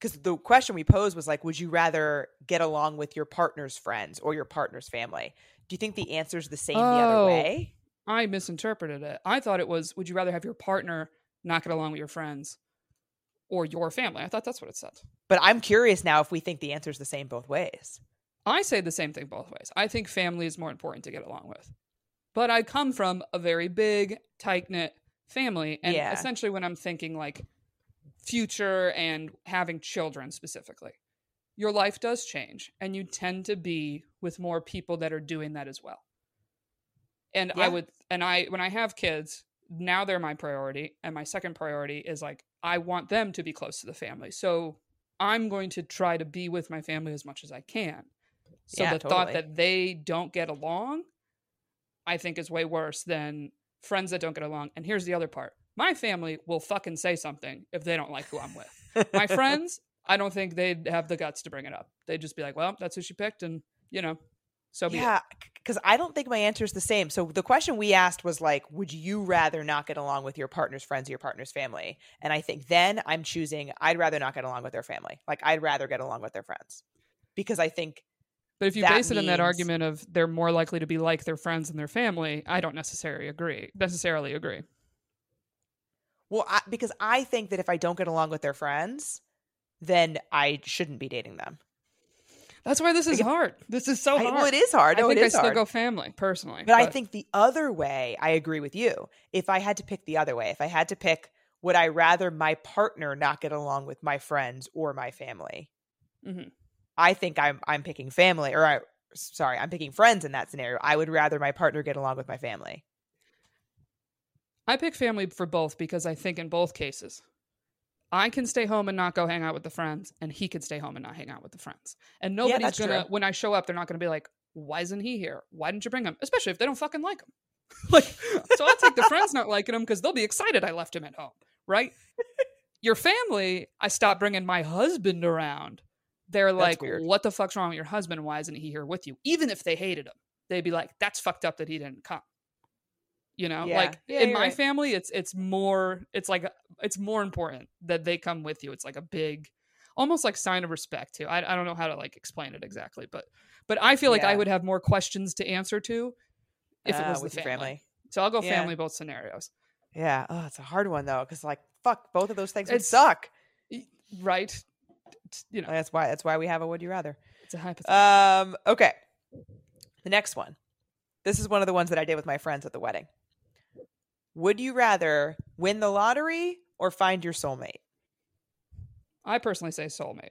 Speaker 2: because the question we posed was like, would you rather get along with your partner's friends or your partner's family? Do you think the answer is the same the other
Speaker 1: Oh.
Speaker 2: way?
Speaker 1: I misinterpreted it. I thought it was would you rather have your partner not get along with your friends or your family? I thought that's what it said.
Speaker 2: But I'm curious now if we think the answer is the same both ways.
Speaker 1: I say the same thing both ways. I think family is more important to get along with. But I come from a very big, tight knit family. And
Speaker 2: Yeah.
Speaker 1: essentially, when I'm thinking like future and having children specifically, your life does change. And you tend to be with more people that are doing that as well. And
Speaker 2: Yeah.
Speaker 1: I would, and I, when I have kids, now they're my priority. And my second priority is like, I want them to be close to the family. So I'm going to try to be with my family as much as I can. So
Speaker 2: Yeah,
Speaker 1: the thought that they don't get along, I think is way worse than friends that don't get along. And here's the other part. My family will fucking say something if they don't like who I'm with. My friends, I don't think they'd have the guts to bring it up. They'd just be like, well, that's who she picked. And, you know, so be
Speaker 2: yeah, because I don't think my answer is the same. So the question we asked was like, would you rather not get along with your partner's friends or your partner's family? And I think then I'm choosing I'd rather not get along with their family. Like I'd rather get along with their friends because I think
Speaker 1: But if you
Speaker 2: that
Speaker 1: base it on that argument of they're more likely to be like their friends and their family, I don't necessarily agree. Necessarily agree.
Speaker 2: well, I, because I think that if I don't get along with their friends, then I shouldn't be dating them.
Speaker 1: That's why this is
Speaker 2: Like,
Speaker 1: hard. This is so
Speaker 2: I-
Speaker 1: hard.
Speaker 2: well, it is hard.
Speaker 1: I think I still
Speaker 2: hard.
Speaker 1: go family personally.
Speaker 2: But I think the other way, I agree with you. If I had to pick the other way, if I had to pick, would I rather my partner not get along with my friends or my family?
Speaker 1: Mhm.
Speaker 2: I think I'm I'm picking family, or I sorry, I'm picking friends in that scenario. I would rather my partner get along with my family.
Speaker 1: I pick family for both because I think in both cases, I can stay home and not go hang out with the friends, and he can stay home and not hang out with the friends. And nobody's
Speaker 2: that's
Speaker 1: gonna,
Speaker 2: true.
Speaker 1: when I show up, they're not gonna be like, why isn't he here? Why didn't you bring him? Especially if they don't fucking like him. like, so I'll take the friends not liking him because they'll be excited I left him at home, right? your family, I stop bringing my husband around. They're like, what the fuck's wrong with your husband? Why isn't he here with you? Even if they hated him, they'd be like, that's fucked up that he didn't come. You know,
Speaker 2: Yeah.
Speaker 1: like
Speaker 2: Yeah,
Speaker 1: in my
Speaker 2: right.
Speaker 1: family, it's it's more it's like it's more important that they come with you. It's like a big, almost like sign of respect too. I, I don't know how to like explain it exactly, but but I feel like I would have more questions to answer to if it
Speaker 2: Uh,
Speaker 1: was the
Speaker 2: with your
Speaker 1: family. So I'll go
Speaker 2: Yeah.
Speaker 1: family both scenarios.
Speaker 2: Yeah. Oh, it's a hard one though, because like, fuck, both of those things would suck.
Speaker 1: Right? You know,
Speaker 2: That's why. That's why we have a would you rather.
Speaker 1: it's a hypothetical.
Speaker 2: Um. Okay. The next one. This is one of the ones that I did with my friends at the wedding. Would you rather win the lottery or find your soulmate?
Speaker 1: I personally say soulmate.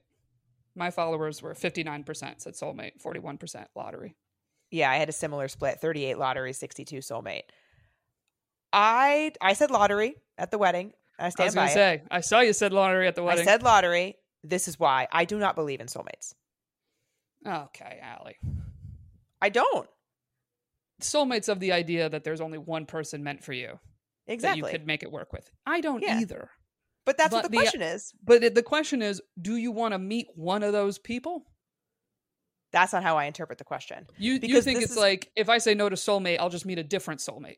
Speaker 1: My followers were 59% said soulmate, 41% lottery.
Speaker 2: Yeah, I had a similar split: thirty-eight lottery, sixty-two soulmate. I I said lottery at the wedding. I
Speaker 1: I
Speaker 2: stand
Speaker 1: was
Speaker 2: by it.
Speaker 1: say, I saw you said lottery at the wedding.
Speaker 2: I said lottery. This is why I do not believe in soulmates.
Speaker 1: okay, Ali.
Speaker 2: I don't
Speaker 1: Soulmates of the idea that there's only one person meant for you
Speaker 2: exactly.
Speaker 1: that you could make it work with. I don't
Speaker 2: Yeah.
Speaker 1: either.
Speaker 2: but that's
Speaker 1: but
Speaker 2: what the
Speaker 1: the-
Speaker 2: question is.
Speaker 1: But it, the question is, do you want to meet one of those people?
Speaker 2: That's not how I interpret the question.
Speaker 1: You you think it's
Speaker 2: is-
Speaker 1: like if I say no to soulmate, I'll just meet a different soulmate.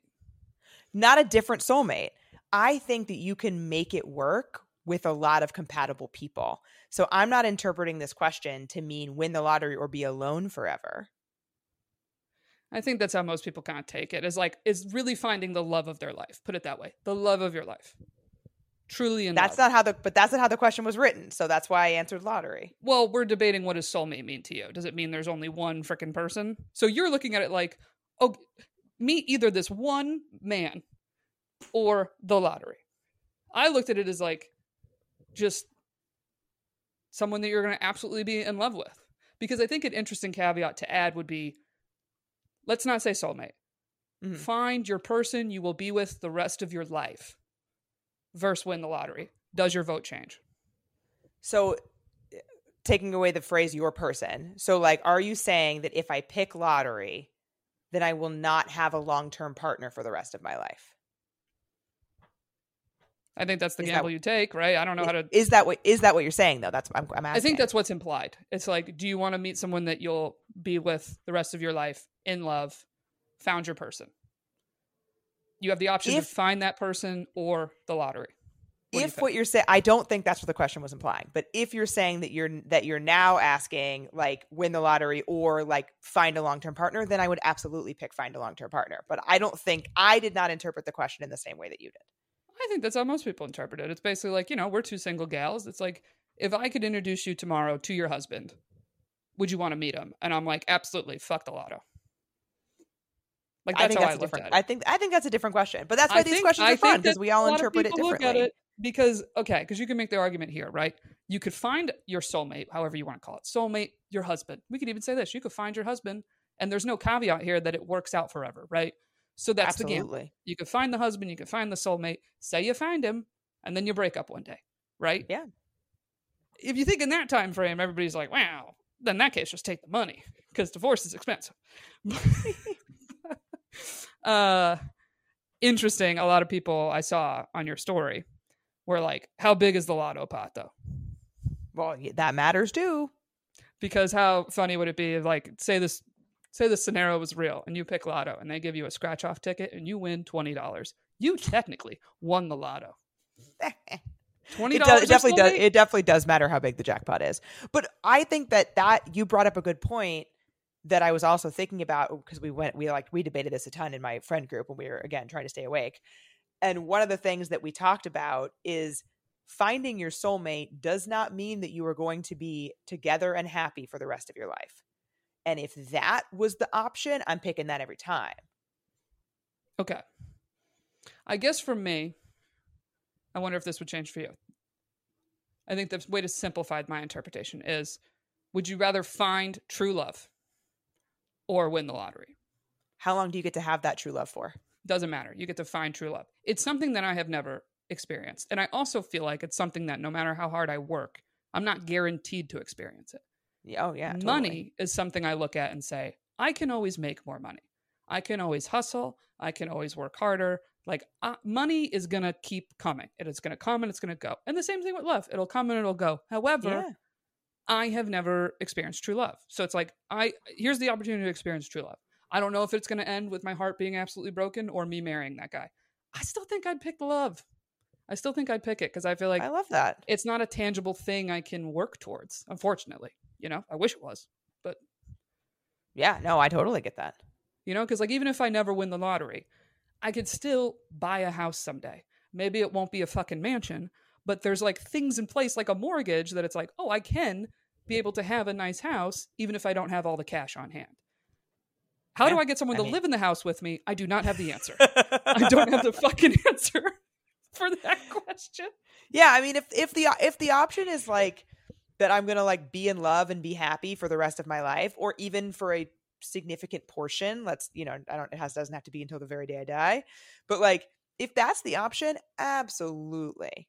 Speaker 2: not a different soulmate. I think that you can make it work with a lot of compatible people. So I'm not interpreting this question to mean win the lottery or be alone forever.
Speaker 1: I think that's how most people kind of take it. Is like is really finding the love of their life. Put it that way. The love of your life. Truly in
Speaker 2: That's
Speaker 1: love.
Speaker 2: not how the but that's not how the question was written. So that's why I answered lottery.
Speaker 1: well, we're debating what does soulmate mean to you. Does it mean there's only one freaking person? So you're looking at it like, oh, meet either this one man or the lottery. I looked at it as like just someone that you're going to absolutely be in love with. Because I think an interesting caveat to add would be let's not say soulmate.
Speaker 2: Mhm.
Speaker 1: Find your person you will be with the rest of your life versus win the lottery. Does your vote change?
Speaker 2: So eh, taking away the phrase your person. So like are you saying that if I pick lottery, then I will not have a long-term partner for the rest of my life?
Speaker 1: I think that's the
Speaker 2: Is that-
Speaker 1: gamble you take, right? I don't know how to.
Speaker 2: Is that what is that what you're saying though? That's I'm, I'm asking.
Speaker 1: I think that's what's implied. It's like, do you want to meet someone that you'll be with the rest of your life in love, found your person? You have the option
Speaker 2: If-
Speaker 1: to find that person or the lottery. What do you
Speaker 2: if what you're saying i don't think that's what the question was implying but if you're saying that you're that you're now asking like win the lottery or like find a long-term partner then i would absolutely pick find a long-term partner but i don't think i did not interpret the question in the same way that you did
Speaker 1: I think that's how most people interpret it. It's basically like, you know, we're two single gals. It's like, if I could introduce you tomorrow to your husband, would you want to meet him? And I'm like, absolutely, fuck the lotto. Like
Speaker 2: i
Speaker 1: that's
Speaker 2: think
Speaker 1: how
Speaker 2: that's
Speaker 1: I
Speaker 2: a
Speaker 1: looked
Speaker 2: different
Speaker 1: at it.
Speaker 2: i think i think that's a different question but that's
Speaker 1: I
Speaker 2: why these
Speaker 1: think-
Speaker 2: questions
Speaker 1: I
Speaker 2: are fun because we all
Speaker 1: a lot of
Speaker 2: interpret it
Speaker 1: look
Speaker 2: differently
Speaker 1: at it because okay, because you can make the argument here, right? You could find your soulmate, however you want to call it, soulmate, your husband. We could even say this: you could find your husband, and there's no caveat here that it works out forever, right? So that's the game. You can find the husband, you can find the soulmate. Say you find him, and then you break up one day, right?
Speaker 2: Yeah.
Speaker 1: If you think in that time frame, everybody's like, "Wow," then in that case, just take the money because divorce is expensive. uh, interesting. A lot of people I saw on your story were like, "How big is the lotto pot, though?"
Speaker 2: well that matters too
Speaker 1: Because how funny would it be if, like, say this, say the scenario was real, and you pick lotto, and they give you a scratch off ticket, and you win twenty dollars. You technically won the lotto. Twenty
Speaker 2: it, does,
Speaker 1: dollars
Speaker 2: it definitely does it definitely does matter how big the jackpot is but i think that that you brought up a good point that i was also thinking about oh, because we went we like we debated this a ton in my friend group when we were again trying to stay awake and one of the things that we talked about is finding your soulmate does not mean that you are going to be together and happy for the rest of your life and if that was the option i'm picking that every time
Speaker 1: Okay. I guess for me, I wonder if this would change for you. I think the way to simplify my interpretation is would you rather find true love or win the lottery?
Speaker 2: how long do you get to have that true love for
Speaker 1: Doesn't matter. You get to find true love. It's something that I have never experienced. And I also feel like it's something that no matter how hard I work, I'm not guaranteed to experience it.
Speaker 2: Oh yeah totally.
Speaker 1: Money is something I look at and say, I can always make more money. I can always hustle. I can always work harder. Like uh, money is going to keep coming. It is going to come and it's going to go. And the same thing with love. It'll come and it'll go. However,
Speaker 2: Yeah.
Speaker 1: I have never experienced true love. So it's like I here's the opportunity to experience true love. I don't know if it's going to end with my heart being absolutely broken or me marrying that guy. I still think I'd pick love. I still think I'd pick it because I feel like
Speaker 2: I love that.
Speaker 1: it's not a tangible thing I can work towards. Unfortunately, you know, I wish it was, but
Speaker 2: Yeah, no, I totally get that.
Speaker 1: you know, because like even if I never win the lottery, I could still buy a house someday. Maybe it won't be a fucking mansion, but there's like things in place like a mortgage that it's like, oh, I can be able to have a nice house even if I don't have all the cash on hand. How do I get someone
Speaker 2: I
Speaker 1: to
Speaker 2: mean-
Speaker 1: live in the house with me? I do not have the answer. I don't have the fucking answer for that question.
Speaker 2: Yeah, I mean, if if the if the option is like that, I'm gonna like be in love and be happy for the rest of my life, or even for a significant portion. Let's you know, I don't. It has doesn't have to be until the very day I die, but like if that's the option, absolutely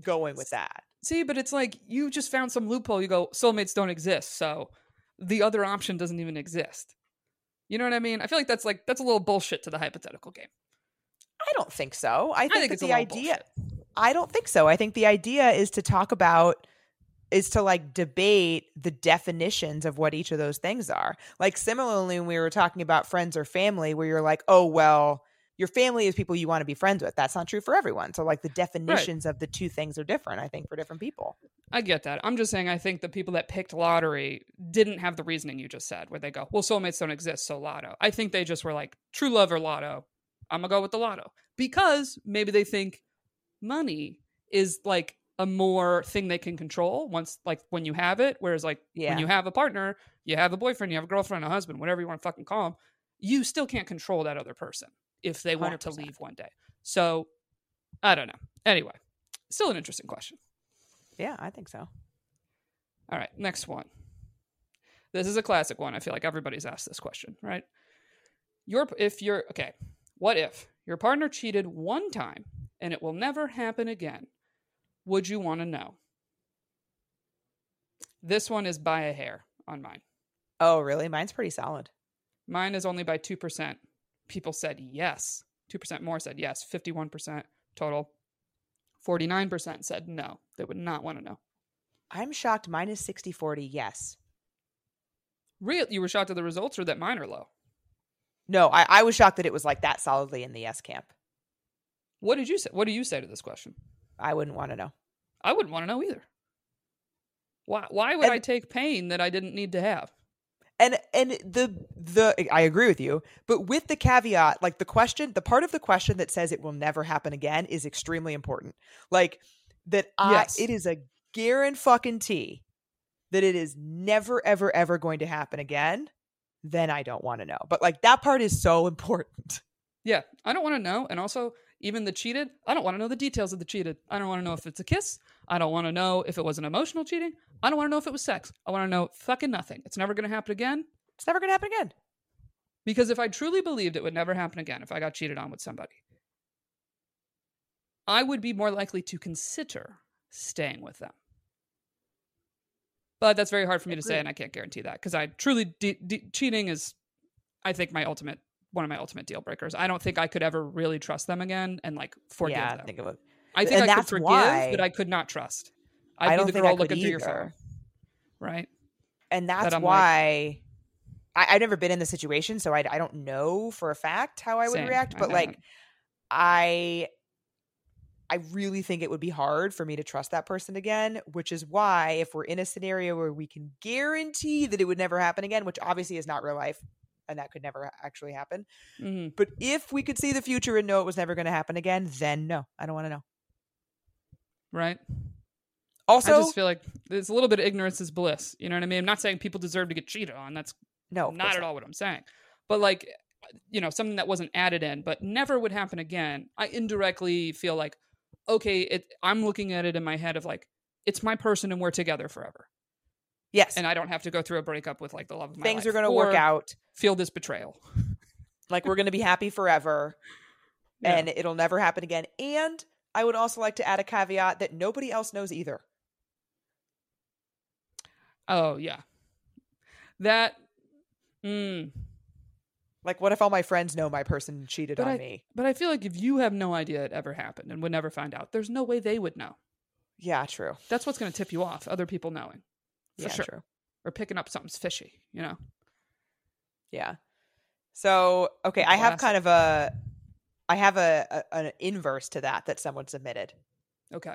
Speaker 2: going with that.
Speaker 1: See, but it's like you just found some loophole. You go, soulmates don't exist, so the other option doesn't even exist. You know what I mean? I feel like that's like that's a little bullshit to the hypothetical game.
Speaker 2: I don't think so. I think,
Speaker 1: think
Speaker 2: that
Speaker 1: it's
Speaker 2: the idea.
Speaker 1: bullshit.
Speaker 2: I don't think so. I think the idea is to talk about is to like debate the definitions of what each of those things are. Like similarly when we were talking about friends or family where you're like, "Oh, well, your family is people you want to be friends with." That's not true for everyone. So like the definitions of the two things are different, I think, for different people.
Speaker 1: I get that. I'm just saying I think the people that picked lottery didn't have the reasoning you just said, where they go, "Well, soulmates don't exist, so lotto." I think they just were like, "True love or lotto." I'm gonna go with the lotto because maybe they think money is like a more thing they can control once, like when you have it. Whereas, like
Speaker 2: Yeah.
Speaker 1: when you have a partner, you have a boyfriend, you have a girlfriend, a husband, whatever you want to fucking call them, you still can't control that other person if they want to
Speaker 2: 100%.
Speaker 1: leave one day. So, I don't know. Anyway, still an interesting question.
Speaker 2: Yeah, I think so.
Speaker 1: All right, next one. This is a classic one. I feel like everybody's asked this question, right? Your if you're okay, what if your partner cheated one time and it will never happen again? Would you want to know? This one is by a hair on mine.
Speaker 2: Oh, really? Mine's pretty solid.
Speaker 1: Mine is only by 2%. People said yes. 2% more said yes. 51% total. 49% said no. They would not want to know.
Speaker 2: I'm shocked mine is 60/40. Yes.
Speaker 1: Real you were shocked at the results or that mine are low?
Speaker 2: No, I, I was shocked that it was like that solidly in the yes camp.
Speaker 1: What did you say? What do you say to this question?
Speaker 2: I wouldn't want to know.
Speaker 1: I wouldn't want to know either. Why why would
Speaker 2: And-
Speaker 1: I take pain that I didn't need to have?
Speaker 2: and and the the i agree with you but with the caveat like the question the part of the question that says it will never happen again is extremely important like that i
Speaker 1: Yes.
Speaker 2: it is a guarantee that it is never ever ever going to happen again then i don't want to know but like that part is so important
Speaker 1: Yeah, I don't want to know. And also, even the cheated, I don't want to know the details of the cheated. I don't want to know if it's a kiss. I don't want to know if it was an emotional cheating. I don't want to know if it was sex. I want to know fucking nothing. It's never going to happen again.
Speaker 2: it's never going to happen again
Speaker 1: Because if I truly believed it would never happen again, if I got cheated on with somebody, I would be more likely to consider staying with them. But that's very hard for me to say, and I can't guarantee that because I truly de- de- cheating is, I think, my ultimate one of my ultimate deal breakers. I don't think I could ever really trust them again and like forgive
Speaker 2: yeah
Speaker 1: them.
Speaker 2: think of it
Speaker 1: I think
Speaker 2: and
Speaker 1: I could forgive,
Speaker 2: why-
Speaker 1: but I could not trust. I'd
Speaker 2: I don't
Speaker 1: the
Speaker 2: think
Speaker 1: girl
Speaker 2: I could
Speaker 1: looking through your
Speaker 2: either.
Speaker 1: right?
Speaker 2: and that's
Speaker 1: I'm like-
Speaker 2: why I, I've never been in the situation, so I, I don't know for a fact how I would
Speaker 1: Same.
Speaker 2: react.
Speaker 1: I
Speaker 2: But like. I, I really think it would be hard for me to trust that person again. Which is why, if we're in a scenario where we can guarantee that it would never happen again, which obviously is not real life, and that could never actually happen.
Speaker 1: Mhm.
Speaker 2: But if we could see the future and know it was never going to happen again, then no, I don't want to know.
Speaker 1: right.
Speaker 2: Also,
Speaker 1: I just feel like there's a little bit of ignorance is bliss. You know what I mean? I'm not saying people deserve to get cheated on. That's
Speaker 2: no,
Speaker 1: not at all what I'm saying. But like, you know, something that wasn't added in, but never would happen again. I indirectly feel like, okay, it, I'm looking at it in my head of like, it's my person and we're together forever,
Speaker 2: Yes,
Speaker 1: and I don't have to go through a breakup with like the love of my
Speaker 2: things
Speaker 1: life
Speaker 2: are going to work out.
Speaker 1: Feel this betrayal.
Speaker 2: Like we're going to be happy forever.
Speaker 1: Yeah.
Speaker 2: and it'll never happen again. And I would also like to add a caveat that nobody else knows either.
Speaker 1: Oh yeah, that. Mm,
Speaker 2: Like, what if all my friends know my person cheated
Speaker 1: But
Speaker 2: on
Speaker 1: I-
Speaker 2: me?
Speaker 1: But I feel like if you have no idea it ever happened and would never find out, there's no way they would know.
Speaker 2: Yeah, true.
Speaker 1: That's what's going to tip you off, other people knowing. For
Speaker 2: yeah,
Speaker 1: sure.
Speaker 2: true.
Speaker 1: Or picking up something's fishy, you know?
Speaker 2: Yeah. So, okay, I have kind of a, I have a, a an inverse to that that someone submitted.
Speaker 1: Okay.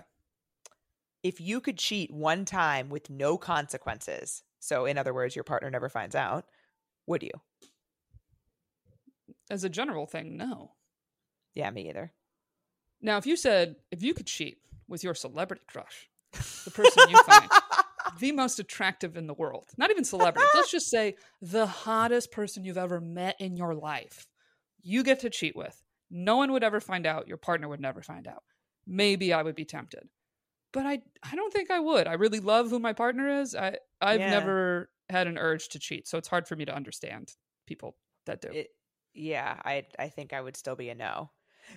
Speaker 2: If you could cheat one time with no consequences, so in other words, your partner never finds out, would you?
Speaker 1: As a general thing, no.
Speaker 2: Yeah, me either.
Speaker 1: Now, if you said, if you could cheat with your celebrity crush, the person you find the most attractive in the world, not even celebrities, let's just say the hottest person you've ever met in your life, you get to cheat with. No one would ever find out. Your partner would never find out. Maybe I would be tempted, but I, I don't think I would. I really love who my partner is. I, I've
Speaker 2: Yeah.
Speaker 1: never had an urge to cheat, so it's hard for me to understand people that do.
Speaker 2: it, yeah, I I think I would still be a no.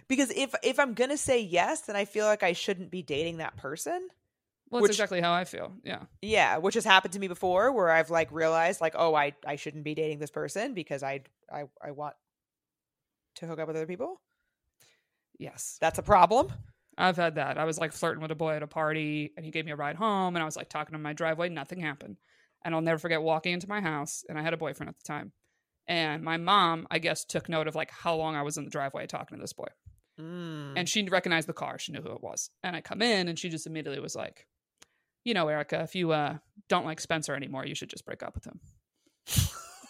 Speaker 2: Because if if I'm gonna say yes, then I feel like I shouldn't be dating that person.
Speaker 1: Well, that's
Speaker 2: which-
Speaker 1: exactly how I feel. Yeah.
Speaker 2: Yeah, which has happened to me before, where I've like realized like, oh, I I shouldn't be dating this person because I I I want to hook up with other people.
Speaker 1: Yes.
Speaker 2: That's a problem.
Speaker 1: I've had that. I was like flirting with a boy at a party and he gave me a ride home and I was like talking to in my driveway. Nothing happened. And I'll never forget walking into my house and I had a boyfriend at the time. And my mom, I guess, took note of like how long I was in the driveway talking to this boy.
Speaker 2: Mm.
Speaker 1: And she recognized the car. She knew who it was. And I come in and she just immediately was like, you know, Erica, if you uh, don't like Spencer anymore, you should just break up with him.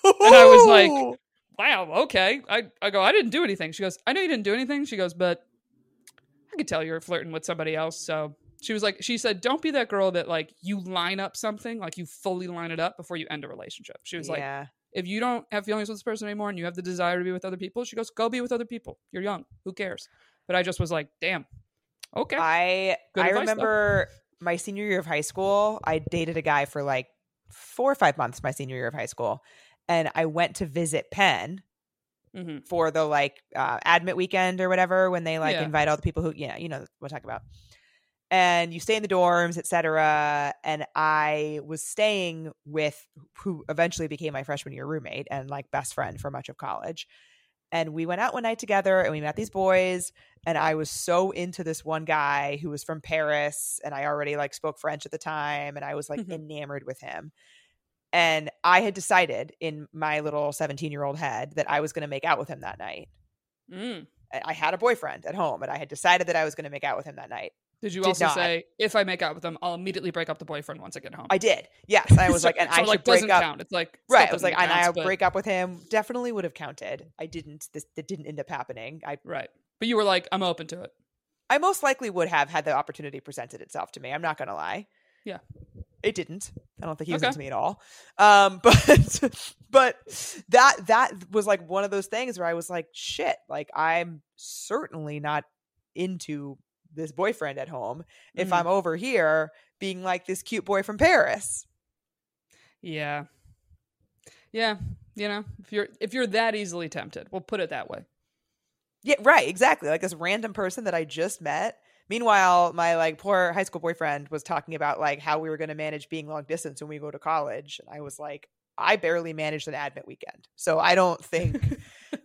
Speaker 1: and I was like- Wow, okay. I, I go, I didn't do anything. She goes, I know you didn't do anything. She goes, but I could tell you're flirting with somebody else. So she was like, she said, don't be that girl that like you line up something, like you fully line it up before you end a relationship. She was like, if you don't have feelings with this person anymore and you have the desire to be with other people, she goes, go be with other people. You're young. Who cares? But I just was like, damn. Okay.
Speaker 2: I
Speaker 1: Good
Speaker 2: I
Speaker 1: advice, though.
Speaker 2: My senior year of high school. I dated a guy for like four or five months my senior year of high school, and I went to visit Penn
Speaker 1: hmm
Speaker 2: for the like uh, admit weekend or whatever when they like
Speaker 1: Yeah.
Speaker 2: invite all the people who yeah you know I'm talking about and you stay in the dorms etc and i was staying with who eventually became my freshman year roommate and like best friend for much of college and we went out one night together and we met these boys and i was so into this one guy who was from paris and i already like spoke french at the time and i was like
Speaker 1: Mhm.
Speaker 2: enamored with him and i had decided in my little 17 year old head that i was going to make out with him that night
Speaker 1: Mm.
Speaker 2: I had a boyfriend at home and I had decided that I was going to make out with him that night.
Speaker 1: Did you
Speaker 2: Did
Speaker 1: also
Speaker 2: not.
Speaker 1: say, if I make out with them, I'll immediately break up the boyfriend once I get home?
Speaker 2: I did. Yes. I was
Speaker 1: So-
Speaker 2: like, and
Speaker 1: so,
Speaker 2: I should
Speaker 1: like
Speaker 2: break up.
Speaker 1: count. It's like
Speaker 2: Right. I was like, and I'll
Speaker 1: but-
Speaker 2: break up with him. Definitely would have counted. I didn't. This that didn't end up happening. I
Speaker 1: Right. But you were like, I'm open to it.
Speaker 2: I most likely would have had the opportunity presented itself to me. I'm not going to lie.
Speaker 1: Yeah.
Speaker 2: It didn't. I don't think he was
Speaker 1: Okay.
Speaker 2: into me at all. Um, but but that that was like one of those things where I was like, shit, like I'm certainly not into this boyfriend at home if
Speaker 1: Mhm.
Speaker 2: I'm over here being like this cute boy from Paris.
Speaker 1: Yeah. Yeah. You know, if you're if you're that easily tempted, we'll put it that way.
Speaker 2: Yeah, right, exactly. Like this random person that I just met. Meanwhile, my like poor high school boyfriend was talking about like how we were going to manage being long distance when we go to college, and I was like, I barely managed an admit weekend, so I don't think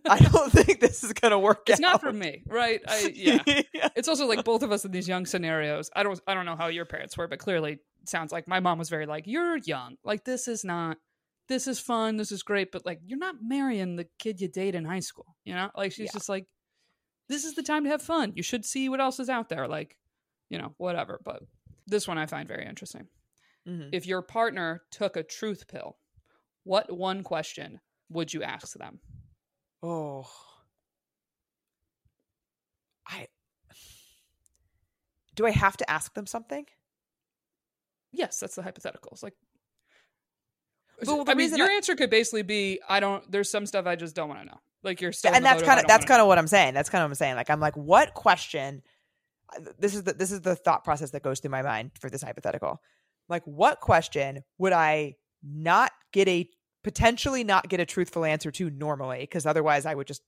Speaker 2: I don't think this is going to work.
Speaker 1: It's not for me, right? I yeah.
Speaker 2: yeah.
Speaker 1: It's also like both of us in these young scenarios. I don't I don't know how your parents were, but clearly it sounds like my mom was very like, You're young. Like this is not this is fun, this is great, but like you're not marrying the kid you date in high school. You know? Like she's
Speaker 2: Yeah.
Speaker 1: just like, This is the time to have fun. You should see what else is out there. Like, you know, whatever. But this one I find very interesting.
Speaker 2: Mhm.
Speaker 1: If your partner took a truth pill, what one question would you ask them?
Speaker 2: Oh, I do. I have to ask them something.
Speaker 1: Yes, that's the hypothetical. It's like,
Speaker 2: Well,
Speaker 1: I mean, your
Speaker 2: I-
Speaker 1: answer could basically be, "I don't." There's some stuff I just don't want to know. Like you're still,
Speaker 2: and that's kind of that's kind of what I'm saying. That's kind of what I'm saying. Like I'm like, what question? This is the this is the thought process that goes through my mind for this hypothetical. Like, what question would I not get a potentially not get a truthful answer to normally? Because otherwise, I would just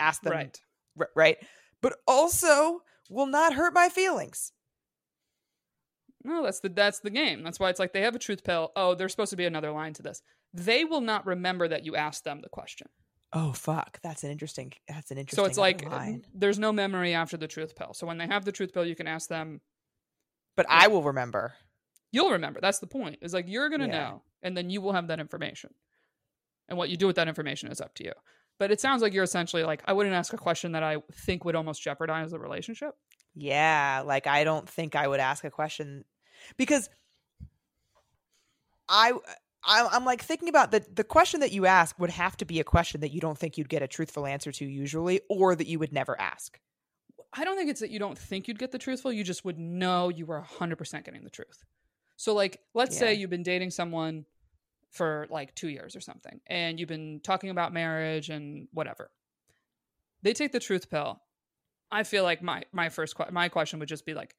Speaker 2: ask them
Speaker 1: right.
Speaker 2: r- right. But also will not hurt my feelings.
Speaker 1: No, that's the that's the game. That's why it's like they have a truth pill. Oh, there's supposed to be another line to this. They will not remember that you asked them the question.
Speaker 2: Oh fuck, that's an interesting. That's an interesting.
Speaker 1: So it's like
Speaker 2: line.
Speaker 1: there's no memory after the truth pill. So when they have the truth pill, you can ask them.
Speaker 2: But I will remember.
Speaker 1: You'll remember. That's the point. Is like you're gonna
Speaker 2: Yeah.
Speaker 1: know, and then you will have that information. And what you do with that information is up to you. But it sounds like you're essentially like, I wouldn't ask a question that I think would almost jeopardize the relationship.
Speaker 2: Yeah, like I don't think I would ask a question because I, I I'm like thinking about the the question that you ask would have to be a question that you don't think you'd get a truthful answer to usually, or that you would never ask.
Speaker 1: I don't think it's that you don't think you'd get the truthful. You just would know you were 100% getting the truth. So, like, let's say you've been dating someone for like two years or something, and you've been talking about marriage and whatever. They take the truth pill. I feel like my my first que- my question would just be like,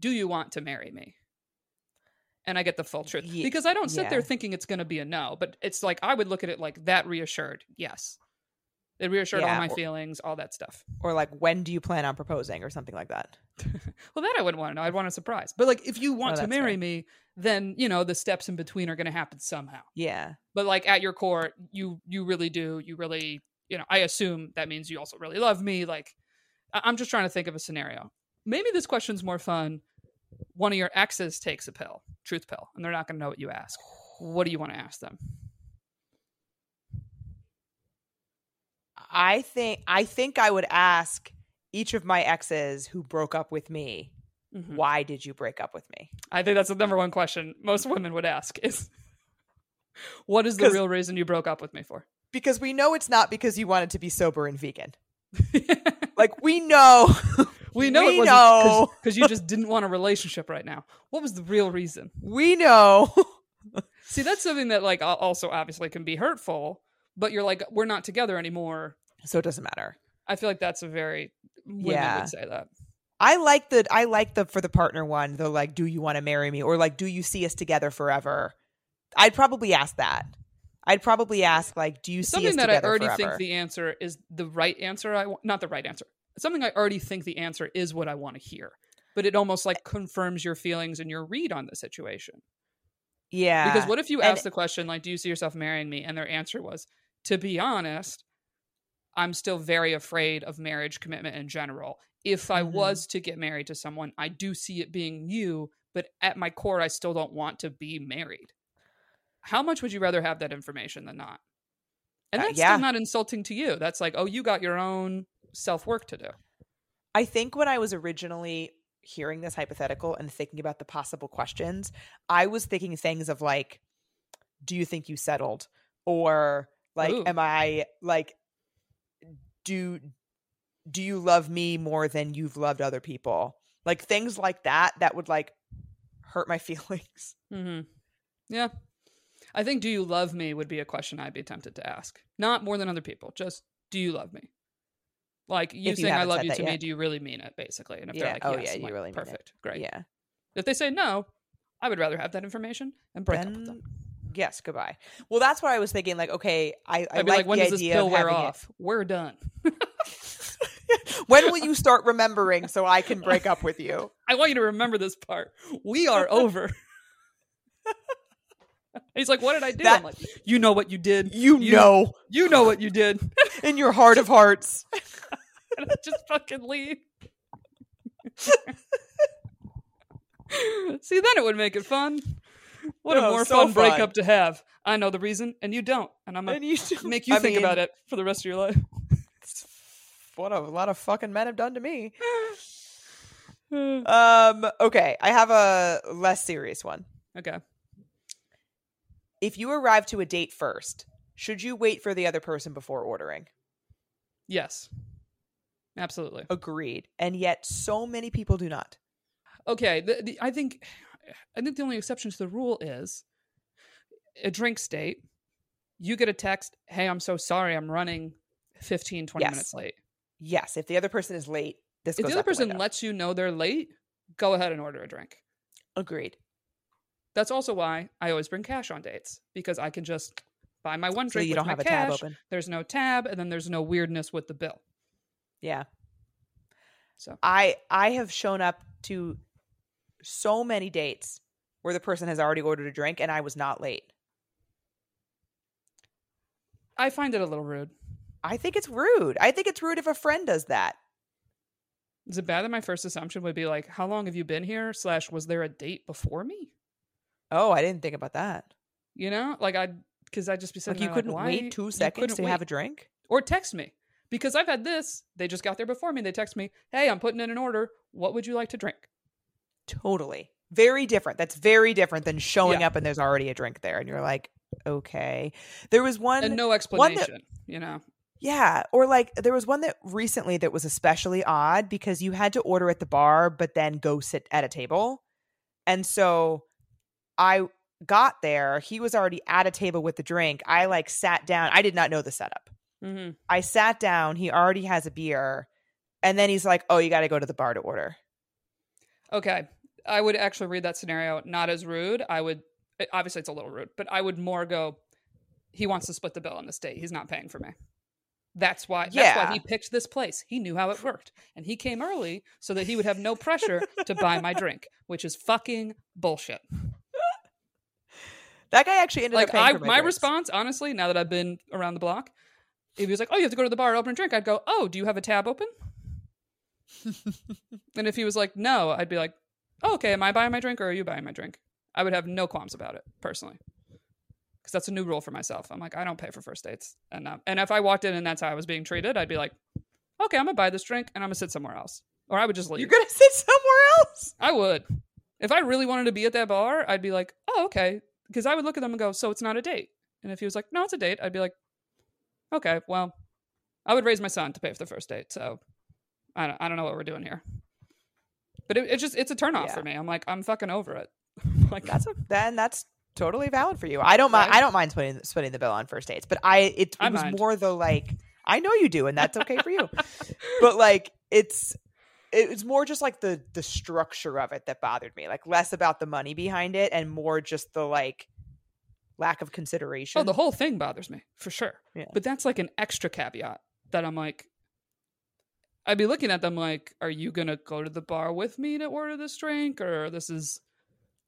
Speaker 1: "Do you want to marry me?" And I get the full truth because I don't sit there thinking it's going to be a no, but it's like I would look at it like that reassured, yes, it reassured all my
Speaker 2: or-
Speaker 1: feelings, all that stuff.
Speaker 2: Or like when do you plan on proposing or something like that?
Speaker 1: Well, that I wouldn't want to know. I'd want a surprise. But like, if you want
Speaker 2: Oh,
Speaker 1: to marry
Speaker 2: fair.
Speaker 1: me, then you know the steps in between are going to happen somehow.
Speaker 2: Yeah.
Speaker 1: But like at your core, you you really do. You really, you know. I assume that means you also really love me. Like, I- I'm just trying to think of a scenario. Maybe this question's more fun. One of your exes takes a pill, truth pill, and they're not going to know what you ask. What do you want to ask them?
Speaker 2: I think I think I would ask each of my exes who broke up with me,
Speaker 1: Mhm.
Speaker 2: why did you break up with me?
Speaker 1: I think that's the number one question most women would ask: is what is the real reason you broke up with me for?
Speaker 2: Because we know it's not because you wanted to be sober and vegan. Like we know
Speaker 1: We know
Speaker 2: We
Speaker 1: it
Speaker 2: know.
Speaker 1: wasn't because you just didn't want a relationship right now. What was the real reason?
Speaker 2: we know.
Speaker 1: See, that's something that like also obviously can be hurtful, but you're like we're not together anymore.
Speaker 2: so it doesn't matter.
Speaker 1: I feel like that's a very women
Speaker 2: Yeah.
Speaker 1: would say that.
Speaker 2: I like the I like the for the partner one, the like, do you want to marry me? Or like, do you see us together forever? I'd probably ask that. I'd probably ask like, do you see
Speaker 1: Something that I already
Speaker 2: forever?
Speaker 1: think the answer is the right answer. I not the right answer. Something I already think the answer is what I want to hear, but it almost like confirms your feelings and your read on the situation.
Speaker 2: yeah,
Speaker 1: Because what if you
Speaker 2: and-
Speaker 1: ask the question like, "Do you see yourself marrying me?" and their answer was, "To be honest, I'm still very afraid of marriage commitment in general. If I
Speaker 2: Mhm.
Speaker 1: was to get married to someone, I do see it being you, but at my core, I still don't want to be married." How much would you rather have that information than not? And
Speaker 2: Uh,
Speaker 1: that's
Speaker 2: yeah.
Speaker 1: still not insulting to you. That's like, oh, you got your own self work to do.
Speaker 2: I think when I was originally hearing this hypothetical and thinking about the possible questions, I was thinking things of like, do you think you settled? Or like,
Speaker 1: Ooh.
Speaker 2: am I like, do do you love me more than you've loved other people? Like things like that that would like hurt my feelings.
Speaker 1: Mm-hmm. Yeah. I think do you love me would be a question I'd be tempted to ask. Not more than other people, just do you love me? Like you
Speaker 2: If you
Speaker 1: saying I love you to me, do you really mean it basically? And if
Speaker 2: Yeah.
Speaker 1: they're like
Speaker 2: Oh,
Speaker 1: yes,
Speaker 2: yeah,
Speaker 1: I'm
Speaker 2: you
Speaker 1: like,
Speaker 2: really mean it.
Speaker 1: perfect. Great.
Speaker 2: Yeah.
Speaker 1: If they say no, I would rather have that information and break up with them.
Speaker 2: Yes, goodbye. Well, that's what I was thinking. Like, okay, I, I like,
Speaker 1: like, when
Speaker 2: the
Speaker 1: does this
Speaker 2: idea
Speaker 1: pill
Speaker 2: of
Speaker 1: wear
Speaker 2: having it-
Speaker 1: off? We're done.
Speaker 2: when will you start remembering so I can break up with you?
Speaker 1: I want you to remember this part. We are over. He's like, what did I do?
Speaker 2: That-
Speaker 1: I'm like, you know what you did.
Speaker 2: You,
Speaker 1: You-
Speaker 2: know
Speaker 1: You know what you did.
Speaker 2: in your heart of hearts.
Speaker 1: and I just fucking leave. See, then it would make it fun. What a
Speaker 2: No,
Speaker 1: more
Speaker 2: so
Speaker 1: fun,
Speaker 2: fun.
Speaker 1: breakup to have. I know the reason, and you don't, and I'm
Speaker 2: you do-
Speaker 1: make you
Speaker 2: I
Speaker 1: think
Speaker 2: mean,
Speaker 1: about it for the rest of your life.
Speaker 2: What a lot of fucking men have done to me. Um. Okay, I have a less serious one.
Speaker 1: okay.
Speaker 2: If you arrive to a date first, should you wait for the other person before ordering?
Speaker 1: Yes. Absolutely.
Speaker 2: Agreed. And yet, so many people do not.
Speaker 1: Okay. The, the, I think, I think the only exception to the rule is a drink state. You get a text, "Hey, I'm so sorry, I'm running 15, 20
Speaker 2: Yes.
Speaker 1: minutes late."
Speaker 2: Yes, if the other person is late, this
Speaker 1: If the other person
Speaker 2: window.
Speaker 1: lets you know they're late, go ahead and order a drink.
Speaker 2: Agreed.
Speaker 1: That's also why I always bring cash on dates because I can just buy my one
Speaker 2: So
Speaker 1: drink
Speaker 2: you
Speaker 1: with
Speaker 2: don't have a
Speaker 1: cash.
Speaker 2: tab open.
Speaker 1: There's no tab, and then there's no weirdness with the bill.
Speaker 2: Yeah.
Speaker 1: So
Speaker 2: I I have shown up to so many dates where the person has already ordered a drink and I was not late.
Speaker 1: I find it a little rude.
Speaker 2: I think it's rude. I think it's rude if a friend does that.
Speaker 1: Is it bad that my first assumption would be like, how long have you been here? Slash, was there a date before me?
Speaker 2: Oh, I didn't think about that.
Speaker 1: You know, like I, because I'd just be saying,
Speaker 2: Like you couldn't
Speaker 1: why
Speaker 2: wait two seconds to
Speaker 1: wait?"
Speaker 2: have a drink?
Speaker 1: or text me because I've had this. They just got there before me. They text me, "Hey, I'm putting in an order. What would you like to drink?"
Speaker 2: Totally. Very different. That's very different than showing
Speaker 1: Yeah.
Speaker 2: up and there's already a drink there and you're like, okay. There was one
Speaker 1: And no explanation.
Speaker 2: that-
Speaker 1: you know,
Speaker 2: Yeah, or like there was one that recently that was especially odd because you had to order at the bar but then go sit at a table. And so I got there, he was already at a table with the drink. I like sat down. I did not know the setup.
Speaker 1: hmm
Speaker 2: I sat down, he already has a beer, and then he's like, "Oh, you got to go to the bar to order."
Speaker 1: okay. I would actually read that scenario not as rude. I would eh, obviously it's a little rude, but I would more go. He wants to split the bill on this date. He's not paying for me. That's why. That's why he picked this place. He knew how it worked, and he came early so that he would have no pressure to buy my drink, which is fucking bullshit.
Speaker 2: That guy actually ended
Speaker 1: like
Speaker 2: up
Speaker 1: I, my,
Speaker 2: my,
Speaker 1: response, honestly, now that I've been around the block, if he was like, "Oh, you have to go to the bar to open a drink," I'd go, "Oh, do you have a tab open?" and if he was like, "No," I'd be like, oh, "Okay, am I buying my drink or are you buying my drink?" I would have no qualms about it personally, because that's a new rule for myself. I'm like, I don't pay for first dates, and um, and if I walked in and that's how I was being treated, I'd be like, "Okay, I'm gonna buy this drink and I'm gonna sit somewhere else," or I would just leave.
Speaker 2: You're gonna sit somewhere else.
Speaker 1: I would. If I really wanted to be at that bar, I'd be like, oh, okay. Because I would look at them and go, so it's not a date. And if he was like, no, it's a date, I'd be like, okay, well, I would raise my son to pay for the first date. So I don't, I don't know what we're doing here. But it, it's just, it's a turnoff
Speaker 2: Yeah.
Speaker 1: for me. I'm like, I'm fucking over it. like,
Speaker 2: That's a, then that's totally valid for you. I don't mind.
Speaker 1: Right?
Speaker 2: I don't mind splitting splitting the bill on first dates, but I it, it
Speaker 1: I
Speaker 2: was
Speaker 1: mind.
Speaker 2: more the like I know you do, and that's okay for you. but like it's it was more just like the the structure of it that bothered me. Like less about the money behind it, and more just the like lack of consideration.
Speaker 1: oh, the whole thing bothers me for sure.
Speaker 2: Yeah.
Speaker 1: But that's like an extra caveat that I'm like, I'd be looking at them like, are you to go to the bar with me to order this drink? Or this is,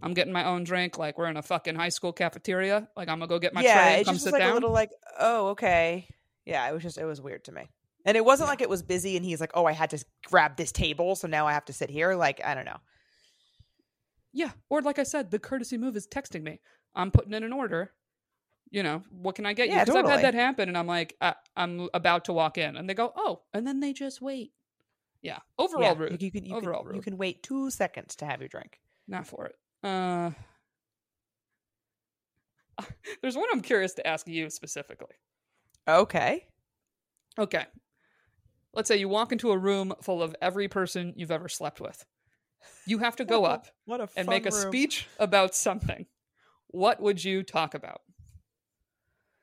Speaker 1: I'm getting my own drink. Like we're in a fucking high school cafeteria. Like I'm to go get my
Speaker 2: yeah,
Speaker 1: tray
Speaker 2: it
Speaker 1: come
Speaker 2: just was like
Speaker 1: down.
Speaker 2: a little like oh okay. Yeah, it was just it was weird to me. And it wasn't
Speaker 1: Yeah.
Speaker 2: like it was busy and he's like, "Oh, I had to grab this table, so now I have to sit here." Like, I don't know.
Speaker 1: yeah. Or like I said, the courtesy move is texting me. I'm putting in an order. You know, what can I get you?
Speaker 2: Yeah,
Speaker 1: Because I've had that happen and I'm like, I, I'm about to walk in. And they go, oh. And then they just wait. Yeah. Overall
Speaker 2: Yeah,
Speaker 1: rude.
Speaker 2: You, can, you,
Speaker 1: Overall
Speaker 2: can, you can wait two seconds to have your drink.
Speaker 1: Not for it. Uh, there's one I'm curious to ask you specifically.
Speaker 2: Okay.
Speaker 1: Okay. Let's say you walk into a room full of every person you've ever slept with. You have to go
Speaker 2: What a-
Speaker 1: up
Speaker 2: What a
Speaker 1: and make a
Speaker 2: room.
Speaker 1: speech about something. What would you talk about?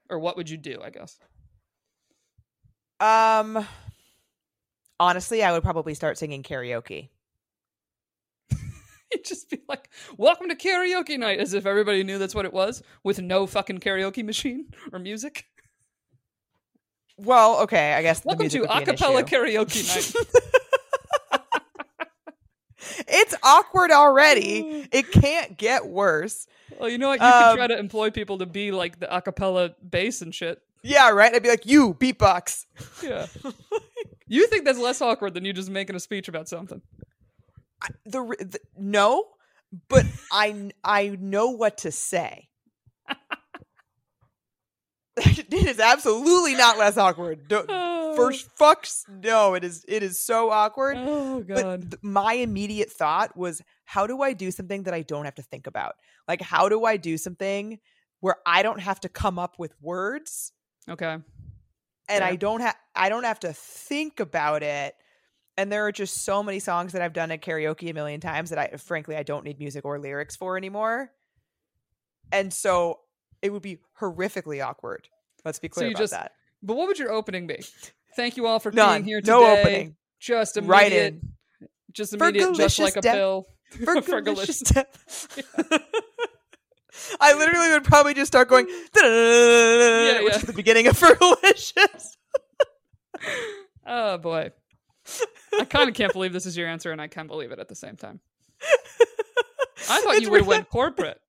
Speaker 1: Or what would you do, I guess?
Speaker 2: Um, honestly, I would probably start singing karaoke.
Speaker 1: You'd just be like, Welcome to karaoke night, as if everybody knew that's what it was, with no fucking karaoke machine or music.
Speaker 2: Well, okay, I guess. the
Speaker 1: Welcome
Speaker 2: music
Speaker 1: to
Speaker 2: would be an
Speaker 1: acapella karaoke night.
Speaker 2: It's awkward already. It can't get worse.
Speaker 1: Well, you know what? You
Speaker 2: Um,
Speaker 1: could try to employ people to be like the acapella bass and shit.
Speaker 2: Yeah, right. I'd be like, "You beatbox."
Speaker 1: Yeah. you think that's less awkward than you just making a speech about something?
Speaker 2: I- the, the no, but I I know what to say. it is absolutely not less awkward. Don't, oh. first fucks no, it is it is so awkward.
Speaker 1: Oh
Speaker 2: But th- my immediate thought was, how do I do something that I don't have to think about? Like, how do I do something where I don't have to come up with words
Speaker 1: okay.
Speaker 2: and
Speaker 1: Fair.
Speaker 2: I don't have I don't have to think about it. And there are just so many songs that I've done at karaoke a million times that I frankly I don't need music or lyrics for anymore. And so it would be horrifically awkward. Let's be
Speaker 1: So
Speaker 2: clear
Speaker 1: you
Speaker 2: about
Speaker 1: just-
Speaker 2: that.
Speaker 1: But what would your opening be? Thank you all for
Speaker 2: None.
Speaker 1: being here today.
Speaker 2: No opening.
Speaker 1: Just immediate.
Speaker 2: Right in.
Speaker 1: Just immediate. Just like a
Speaker 2: death.
Speaker 1: pill. Fergalicious.
Speaker 2: delicious death. I literally would probably just start going,
Speaker 1: Yeah,
Speaker 2: which
Speaker 1: yeah.
Speaker 2: is the beginning of Fergalicious.
Speaker 1: Oh boy. I kind of can't believe this is your answer, and I can't believe it at the same time. I thought
Speaker 2: It's
Speaker 1: you would have went corporate.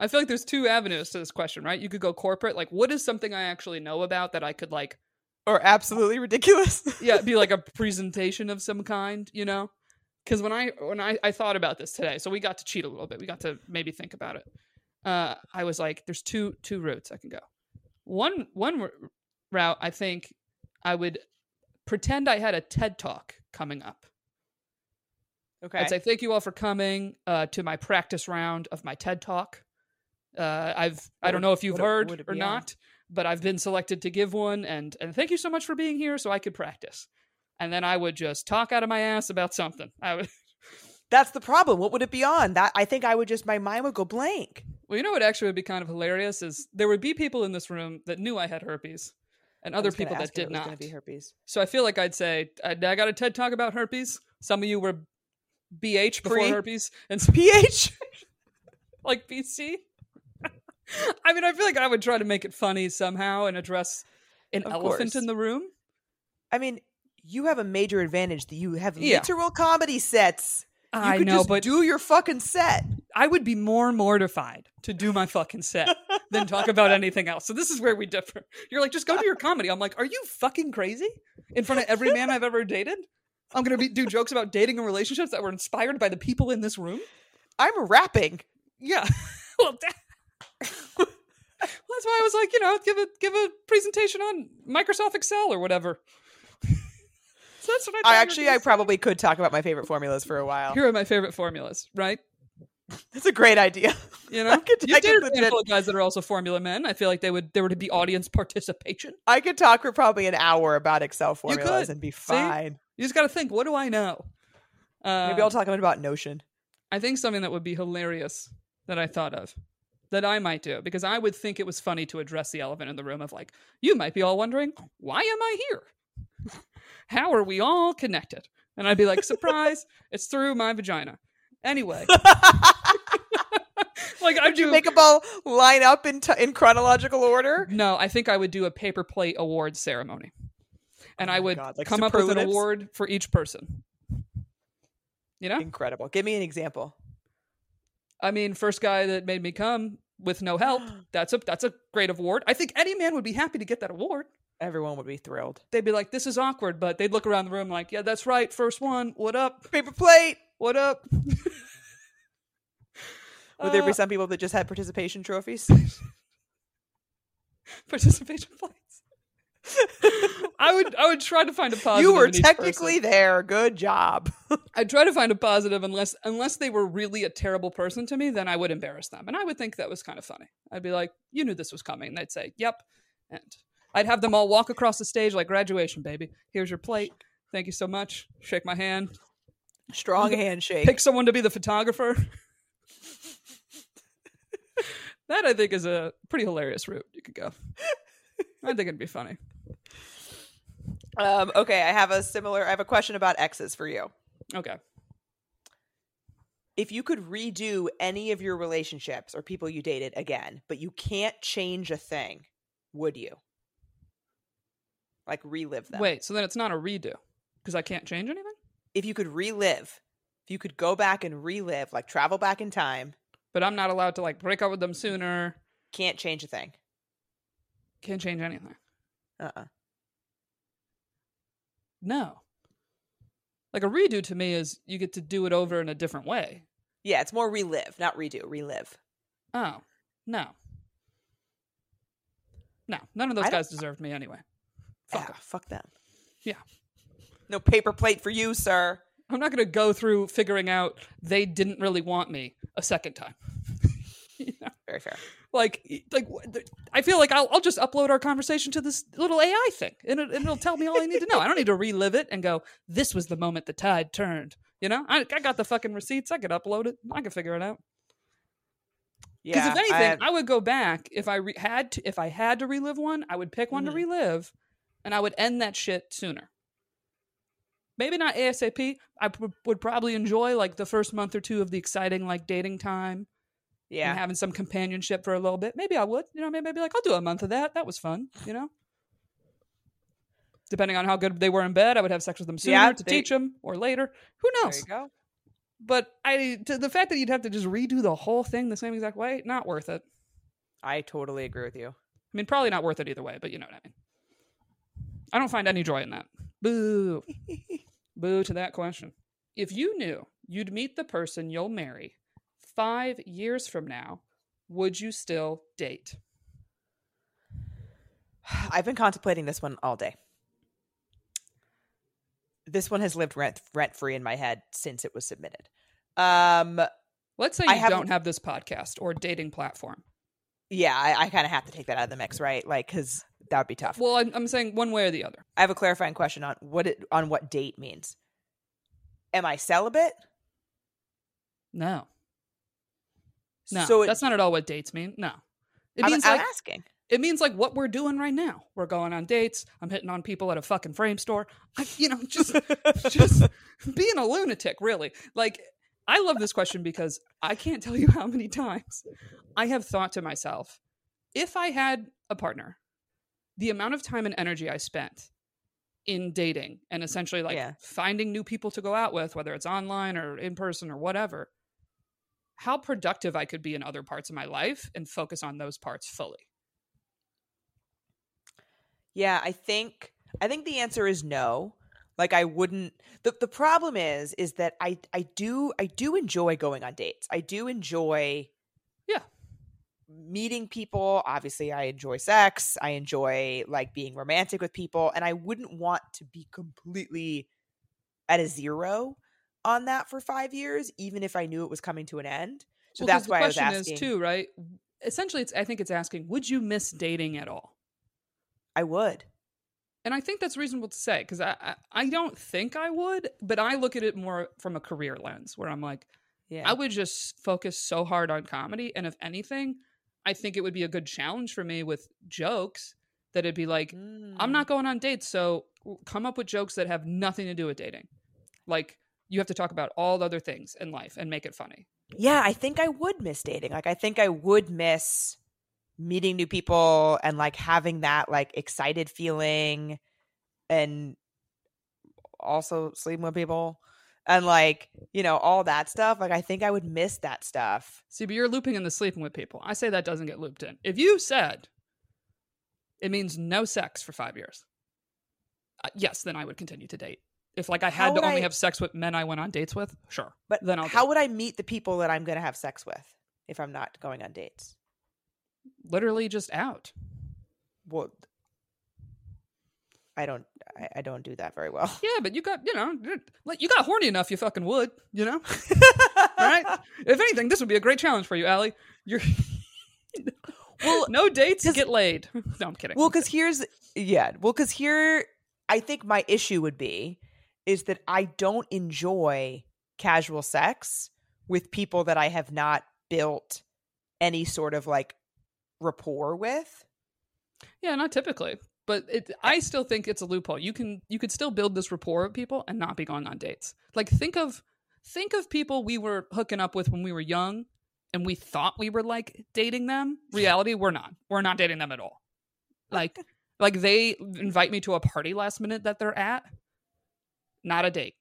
Speaker 1: I feel like there's two avenues to this question, right? You could go corporate, like what is something I actually know about that I could like
Speaker 2: or absolutely ridiculous.
Speaker 1: yeah, be like a presentation of some kind, you know? Because when I when I, I thought about this today, so we got to cheat a little bit. We got to maybe think about it. Uh, I was like, there's two two routes I can go. One one r- route, I think I would pretend I had a TED talk coming up.
Speaker 2: Okay.
Speaker 1: I'd say thank you all for coming uh, to my practice round of my TED talk. Uh, I've I don't know if you've
Speaker 2: what
Speaker 1: heard or not, but I've been selected to give one, and and thank you so much for being here, so I could practice. And then I would just talk out of my ass about something. I would.
Speaker 2: That's the problem. What would it be on? That I think I would just my mind would go blank.
Speaker 1: Well, you know what actually would be kind of hilarious is there would be people in this room that knew I had herpes, and other people that did not.
Speaker 2: be herpes.
Speaker 1: So I feel like I'd say I, I got a TED talk about herpes. Some of you were BH before
Speaker 2: Pre-
Speaker 1: herpes, and
Speaker 2: PH.
Speaker 1: like BC. I mean, I feel like I would try to make it funny somehow and address an
Speaker 2: Of
Speaker 1: elephant
Speaker 2: course.
Speaker 1: in the room.
Speaker 2: I mean, you have a major advantage that you have
Speaker 1: Yeah.
Speaker 2: literal comedy sets. You
Speaker 1: I
Speaker 2: could
Speaker 1: know,
Speaker 2: just
Speaker 1: but
Speaker 2: do your fucking set.
Speaker 1: I would be more mortified to do my fucking set than talk about anything else. So this is where we differ. You're like, just go do your comedy. I'm like, are you fucking crazy? In front of every man I've ever dated? I'm gonna be, do jokes about dating and relationships that were inspired by the people in this room.
Speaker 2: I'm rapping.
Speaker 1: Yeah. well, that, well, that's why I was like, you know, give a give a presentation on Microsoft Excel or whatever. so that's what I.
Speaker 2: I
Speaker 1: thought you were
Speaker 2: actually, I probably could talk about my favorite formulas for a while.
Speaker 1: Here are my favorite formulas, right?
Speaker 2: That's a great idea.
Speaker 1: You know,
Speaker 2: I could-
Speaker 1: you
Speaker 2: I could
Speaker 1: dated a handful of guys that are also formula men. I feel like they would there would be audience participation.
Speaker 2: I could talk for probably an hour about Excel formulas
Speaker 1: could.
Speaker 2: and be
Speaker 1: See?
Speaker 2: fine.
Speaker 1: You just got to think, what do I know? Uh,
Speaker 2: Maybe I'll talk about Notion.
Speaker 1: I think something that would be hilarious that I thought of that I might do because I would think it was funny to address the elephant in the room of like, you might be all wondering, why am I here? How are we all connected? And I'd be like, surprise, it's through my vagina. Anyway, like I
Speaker 2: Would you
Speaker 1: do.
Speaker 2: make them all line up in t- in chronological order?
Speaker 1: no, I think I would do a paper plate award ceremony, and
Speaker 2: Oh
Speaker 1: I would
Speaker 2: God, like
Speaker 1: come up with an award for each person. You know,
Speaker 2: Incredible. Give me an example.
Speaker 1: I mean, first guy that made me come with no help. That's a that's a great award. I think any man would be happy to get that award.
Speaker 2: Everyone would be thrilled.
Speaker 1: They'd be like, "This is awkward," but they'd look around the room like, "Yeah, that's right. First one. What up?
Speaker 2: Paper plate.
Speaker 1: What up?"
Speaker 2: Would there
Speaker 1: Uh,
Speaker 2: be some people that just had participation trophies?
Speaker 1: participation plates? I would I would try to find a positive.
Speaker 2: you were technically
Speaker 1: person.
Speaker 2: there. Good job.
Speaker 1: I'd try to find a positive unless unless they were really a terrible person to me, then I would embarrass them. And I would think that was kind of funny. I'd be like, You knew this was coming. And they'd say, Yep. And I'd have them all walk across the stage like graduation, baby. Here's your plate. Thank you so much. Shake my hand.
Speaker 2: Strong handshake.
Speaker 1: Pick someone to be the photographer. that I think is a pretty hilarious route you could go. I think it'd be funny.
Speaker 2: Um, okay, I have a similar. I have a question about exes for you.
Speaker 1: Okay.
Speaker 2: If you could redo any of your relationships or people you dated again, but you can't change a thing, would you? Like relive them?
Speaker 1: Wait, so then it's not a redo because I can't change anything?
Speaker 2: If you could relive, if you could go back and relive, like travel back in time,
Speaker 1: But I'm not allowed to like break up with them sooner.
Speaker 2: can't change a thing.
Speaker 1: Can't change anything.
Speaker 2: Uh uh
Speaker 1: No. Like a redo to me is you get to do it over in a different way.
Speaker 2: Yeah, it's more relive, not redo, relive.
Speaker 1: Oh, no. No, none of those guys deserved me anyway. Fuck
Speaker 2: Yeah, fuck them.
Speaker 1: Yeah.
Speaker 2: No paper plate for you, sir.
Speaker 1: I'm not going to go through figuring out they didn't really want me a second time. You know?
Speaker 2: Very fair.
Speaker 1: Like, like I feel like I'll, I'll just upload our conversation to this little AI thing, and, it, it'll tell me all I need to know. I don't need to relive it and go, "This was the moment the tide turned." You know, I, I got the fucking receipts. I could upload it. I could figure it out. Yeah. Because
Speaker 2: Yeah.
Speaker 1: if anything, I,
Speaker 2: I-
Speaker 1: would go back if I re- had to. If I had to relive one, I would pick one
Speaker 2: Mhm.
Speaker 1: to relive, and I would end that shit sooner. Maybe not ASAP. I p- would probably enjoy like the first month or two of the exciting like dating time
Speaker 2: yeah.
Speaker 1: and having some companionship for a little bit. Maybe I would. You know, maybe I'd be like, I'll do a month of that. That was fun. You know. Depending on how good they were in bed, I would have sex with them sooner
Speaker 2: Yeah,
Speaker 1: to
Speaker 2: they-
Speaker 1: teach them or later. Who
Speaker 2: there
Speaker 1: knows?
Speaker 2: you go.
Speaker 1: But I, to the fact that you'd have to just redo the whole thing the same exact way, not worth it.
Speaker 2: I totally agree with you.
Speaker 1: I mean, probably not worth it either way, but you know what I mean. I don't find any joy in that. Boo. Boo to that question. If you knew you'd meet the person you'll marry five years from now, would you still date?
Speaker 2: I've been contemplating this one all day. This one has lived rent rent free in my head since it was submitted. Um,
Speaker 1: Let's say
Speaker 2: I
Speaker 1: you
Speaker 2: haven't-
Speaker 1: don't have this podcast or dating platform.
Speaker 2: yeah, I, I kind of have to take that out of the mix, right? Like, because that would be tough.
Speaker 1: Well, I'm, I'm saying one way or the other.
Speaker 2: I have a clarifying question on what it on what date means. Am I celibate?
Speaker 1: No. No,
Speaker 2: so it,
Speaker 1: that's not at all what dates mean. No. It
Speaker 2: I'm,
Speaker 1: means
Speaker 2: I'm
Speaker 1: like
Speaker 2: asking.
Speaker 1: it means like what we're doing right now. We're going on dates. I'm hitting on people at a fucking frame store. I, you know, just just being a lunatic, really. Like I love this question because I can't tell you how many times I have thought to myself, if I had a partner, the amount of time and energy I spent in dating and essentially like
Speaker 2: Yeah.
Speaker 1: finding new people to go out with, whether it's online or in person or whatever, how productive I could be in other parts of my life and focus on those parts fully.
Speaker 2: Yeah, I think I think the answer is no. Like I wouldn't the the problem is is that I I do I do enjoy going on dates. I do enjoy
Speaker 1: Yeah.
Speaker 2: meeting people. Obviously, I enjoy sex. I enjoy like being romantic with people and I wouldn't want to be completely at a zero on that for 5 years even if I knew it was coming to an end. So
Speaker 1: Well,
Speaker 2: that's why I was
Speaker 1: question
Speaker 2: asking.
Speaker 1: is too, right? Essentially, it's I think it's asking, would you miss dating at all?
Speaker 2: I would.
Speaker 1: And I think that's reasonable to say because I, I I don't think I would, but I look at it more from a career lens where I'm like,
Speaker 2: Yeah.
Speaker 1: I would just focus so hard on comedy, and if anything, I think it would be a good challenge for me with jokes that it'd be like, I'm
Speaker 2: Mm.
Speaker 1: not going on dates, so come up with jokes that have nothing to do with dating. Like you have to talk about all other things in life and make it funny.
Speaker 2: yeah, I think I would miss dating. Like I think I would miss meeting new people and like having that like excited feeling and also sleeping with people and like, you know, all that stuff. Like I think I would miss that stuff.
Speaker 1: See, but you're looping in the sleeping with people. I say that doesn't get looped in. If you said it means no sex for five years, uh, yes, then I would continue to date. If like I had to only
Speaker 2: I-
Speaker 1: have sex with men I went on dates with, sure.
Speaker 2: But
Speaker 1: Then I'll
Speaker 2: how would I meet the people that I'm going to have sex with if I'm not going on dates?
Speaker 1: Literally just out.
Speaker 2: Well, I don't I, I don't do that very well.
Speaker 1: Yeah, but you got you know like you got horny enough, you fucking would, you know. right? If anything, this would be a great challenge for you, Ali. You're
Speaker 2: Well,
Speaker 1: no dates get laid. No, I'm kidding.
Speaker 2: Well, because here's yeah. Well, because here I think my issue would be is that I don't enjoy casual sex with people that I have not built any sort of like rapport with.
Speaker 1: Yeah, not typically, but it, I eh. still think it's a loophole. You can you could still build this rapport with people and not be going on dates. Like think of think of people we were hooking up with when we were young and we thought we were like dating them. Reality, we're not. We're not dating them at all. Like like they invite me to a party last minute that they're at. Not a date.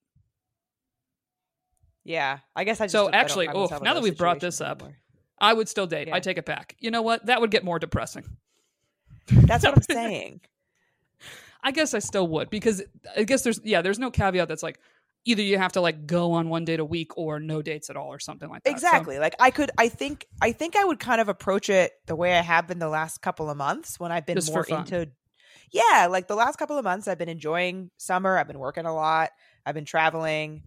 Speaker 2: Yeah, I guess I just
Speaker 1: So
Speaker 2: don't- I don't
Speaker 1: actually, oh, now that we've brought this up,
Speaker 2: anymore.
Speaker 1: I would still date.
Speaker 2: Yeah.
Speaker 1: I take it back. You know what? That would get more depressing.
Speaker 2: that's what I'm saying.
Speaker 1: I guess I still would because I guess there's yeah, there's no caveat that's like either you have to like go on one date a week or no dates at all or something like that. So-
Speaker 2: Exactly. Like I could I think I think I would kind of approach it the way I have been the last couple of months when I've been more into Yeah, like the last couple of months I've been enjoying summer, I've been working a lot, I've been traveling.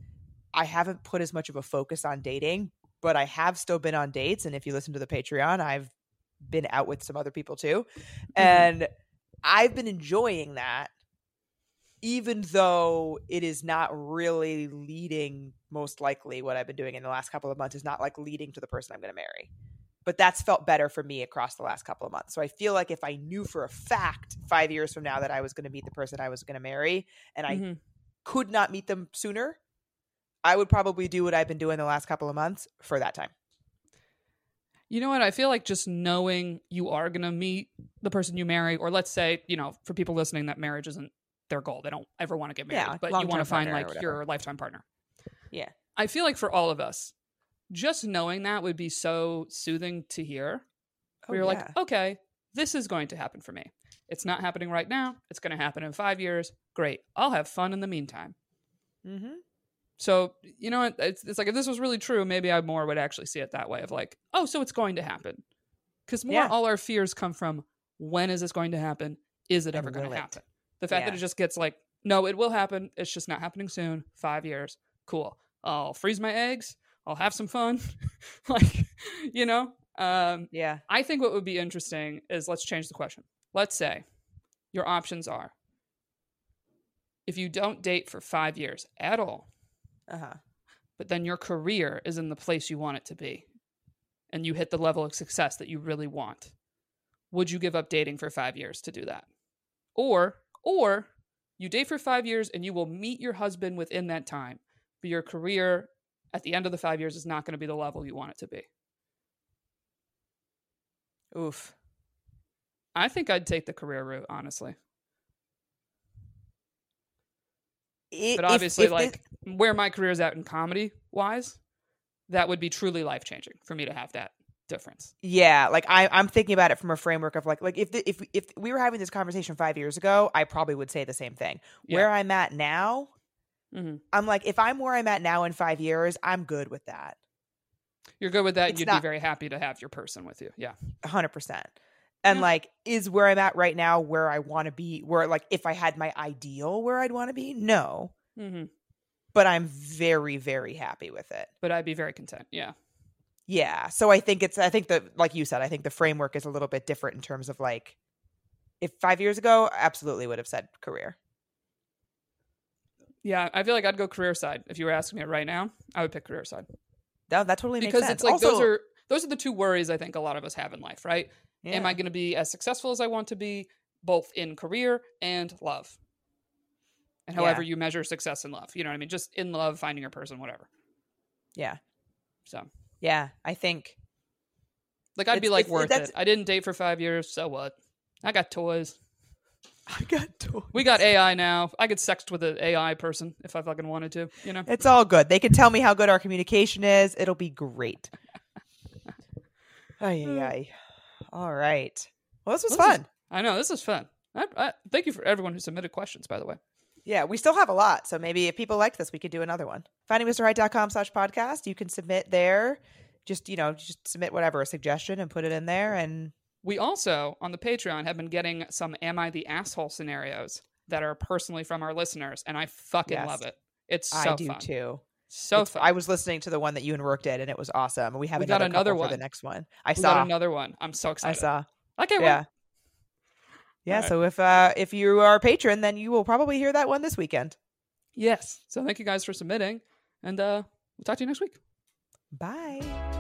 Speaker 2: I haven't put as much of a focus on dating, but I have still been on dates and if you listen to the Patreon, I've been out with some other people too. Mm-hmm. And I've been enjoying that even though it is not really leading most likely what i've been doing in the last couple of months is not like leading to the person i'm going to marry but that's felt better for me across the last couple of months so i feel like if i knew for a fact five years from now that i was going to meet the person i was going to marry and i
Speaker 1: Mhm.
Speaker 2: could not meet them sooner i would probably do what i've been doing the last couple of months for that time
Speaker 1: You know what? I feel like just knowing you are going to meet the person you marry, or let's say, you know, for people listening, that marriage isn't their goal. They don't ever want to get married,
Speaker 2: Yeah,
Speaker 1: but you want to find like your lifetime partner.
Speaker 2: Yeah.
Speaker 1: I feel like for all of us, just knowing that would be so soothing to hear. Where you're like,
Speaker 2: Oh,
Speaker 1: okay, this is going to happen for me. It's not happening right now. It's going to happen in five years. Great. I'll have fun in the meantime.
Speaker 2: Mm-hmm.
Speaker 1: So, you know, it's, it's like if this was really true, maybe I more would actually see it that way of like, oh, so it's going to happen. Because more
Speaker 2: Yeah.
Speaker 1: all our fears come from when is this going to happen? Is it ever going to happen? The fact that it just gets like, no, it will happen. It's just not happening soon. Five years. Cool. I'll freeze my eggs. I'll have some fun. like, you know? Um,
Speaker 2: Yeah.
Speaker 1: I think what would be interesting is let's change the question. Let's say your options are if you don't date for five years at all,
Speaker 2: Uh huh.
Speaker 1: but then your career is in the place you want it to be and you hit the level of success that you really want, would you give up dating for five years to do that? Or, or you date for five years and you will meet your husband within that time, but your career at the end of the five years is not going to be the level you want it to be.
Speaker 2: Oof.
Speaker 1: I think I'd take the career route, honestly.
Speaker 2: I-
Speaker 1: But obviously,
Speaker 2: if this-
Speaker 1: like where my career is at in comedy wise, that would be truly life changing for me to have that difference.
Speaker 2: Yeah, like I, I'm thinking about it from a framework of like, like if the, if if we were having this conversation five years ago, I probably would say the same thing.
Speaker 1: Yeah.
Speaker 2: Where I'm at now,
Speaker 1: Mhm.
Speaker 2: I'm like, if I'm where I'm at now in five years, I'm good with that,
Speaker 1: You're good with that.
Speaker 2: It's
Speaker 1: You'd
Speaker 2: not-
Speaker 1: be very happy to have your person with you. Yeah.
Speaker 2: hundred percent. And
Speaker 1: Yeah.
Speaker 2: like, is where I'm at right now where I want to be? Where like, if I had my ideal where I'd want to be, no,
Speaker 1: Mm-hmm.
Speaker 2: but I'm very very happy with it.
Speaker 1: But I'd be very content. Yeah.
Speaker 2: Yeah. So I think it's I think that like you said, I think the framework is a little bit different in terms of like if five years ago, I absolutely would have said career.
Speaker 1: Yeah. I feel like I'd go career side. If you were asking me right now, I would pick career side
Speaker 2: That that totally
Speaker 1: because
Speaker 2: makes sense.
Speaker 1: it's like
Speaker 2: Also-
Speaker 1: those are those are the two worries I think a lot of us have in life, right? Am. I going to be as successful as I want to be, both in career and love? And
Speaker 2: Yeah.
Speaker 1: however you measure success in love, you know what I mean? Just in love, finding your person, whatever.
Speaker 2: Yeah.
Speaker 1: So,
Speaker 2: Yeah. I think
Speaker 1: like, I'd be like, worth it. I didn't date for five years, so what? I got toys.
Speaker 2: I got toys.
Speaker 1: We got AI now. I could sext with an AI person if I fucking wanted to, you know?
Speaker 2: It's all good. They can tell me how good our communication is. It'll be great. Ay, ay, ay. All right. Well, this was
Speaker 1: This is-
Speaker 2: fun.
Speaker 1: I know, this is fun. I, I, thank you for everyone who submitted questions, by the way.
Speaker 2: Yeah, we still have a lot. So maybe if people like this, we could do another one. Findingmrheight.com slash podcast. You can submit there. Just, you know, just submit whatever, a suggestion and put it in there. And
Speaker 1: We also, on the Patreon, have been getting some Am I the Asshole scenarios that are personally from our listeners, and I fucking
Speaker 2: Yes.
Speaker 1: love it. It's so
Speaker 2: I do
Speaker 1: fun.
Speaker 2: too.
Speaker 1: So
Speaker 2: It's-
Speaker 1: fun.
Speaker 2: I was listening to the one that you and Rourke did, and it was awesome. We have
Speaker 1: We got
Speaker 2: another,
Speaker 1: another
Speaker 2: couple for
Speaker 1: one.
Speaker 2: the next one. I
Speaker 1: we
Speaker 2: saw.
Speaker 1: got another one. I'm so
Speaker 2: I
Speaker 1: excited.
Speaker 2: saw.
Speaker 1: I can't
Speaker 2: Yeah.
Speaker 1: wait.
Speaker 2: Yeah.
Speaker 1: Alright.
Speaker 2: So if uh if you are a patron, then you will probably hear that one this weekend.
Speaker 1: Yes. So thank you guys for submitting, and uh, we'll talk to you next week.
Speaker 2: Bye.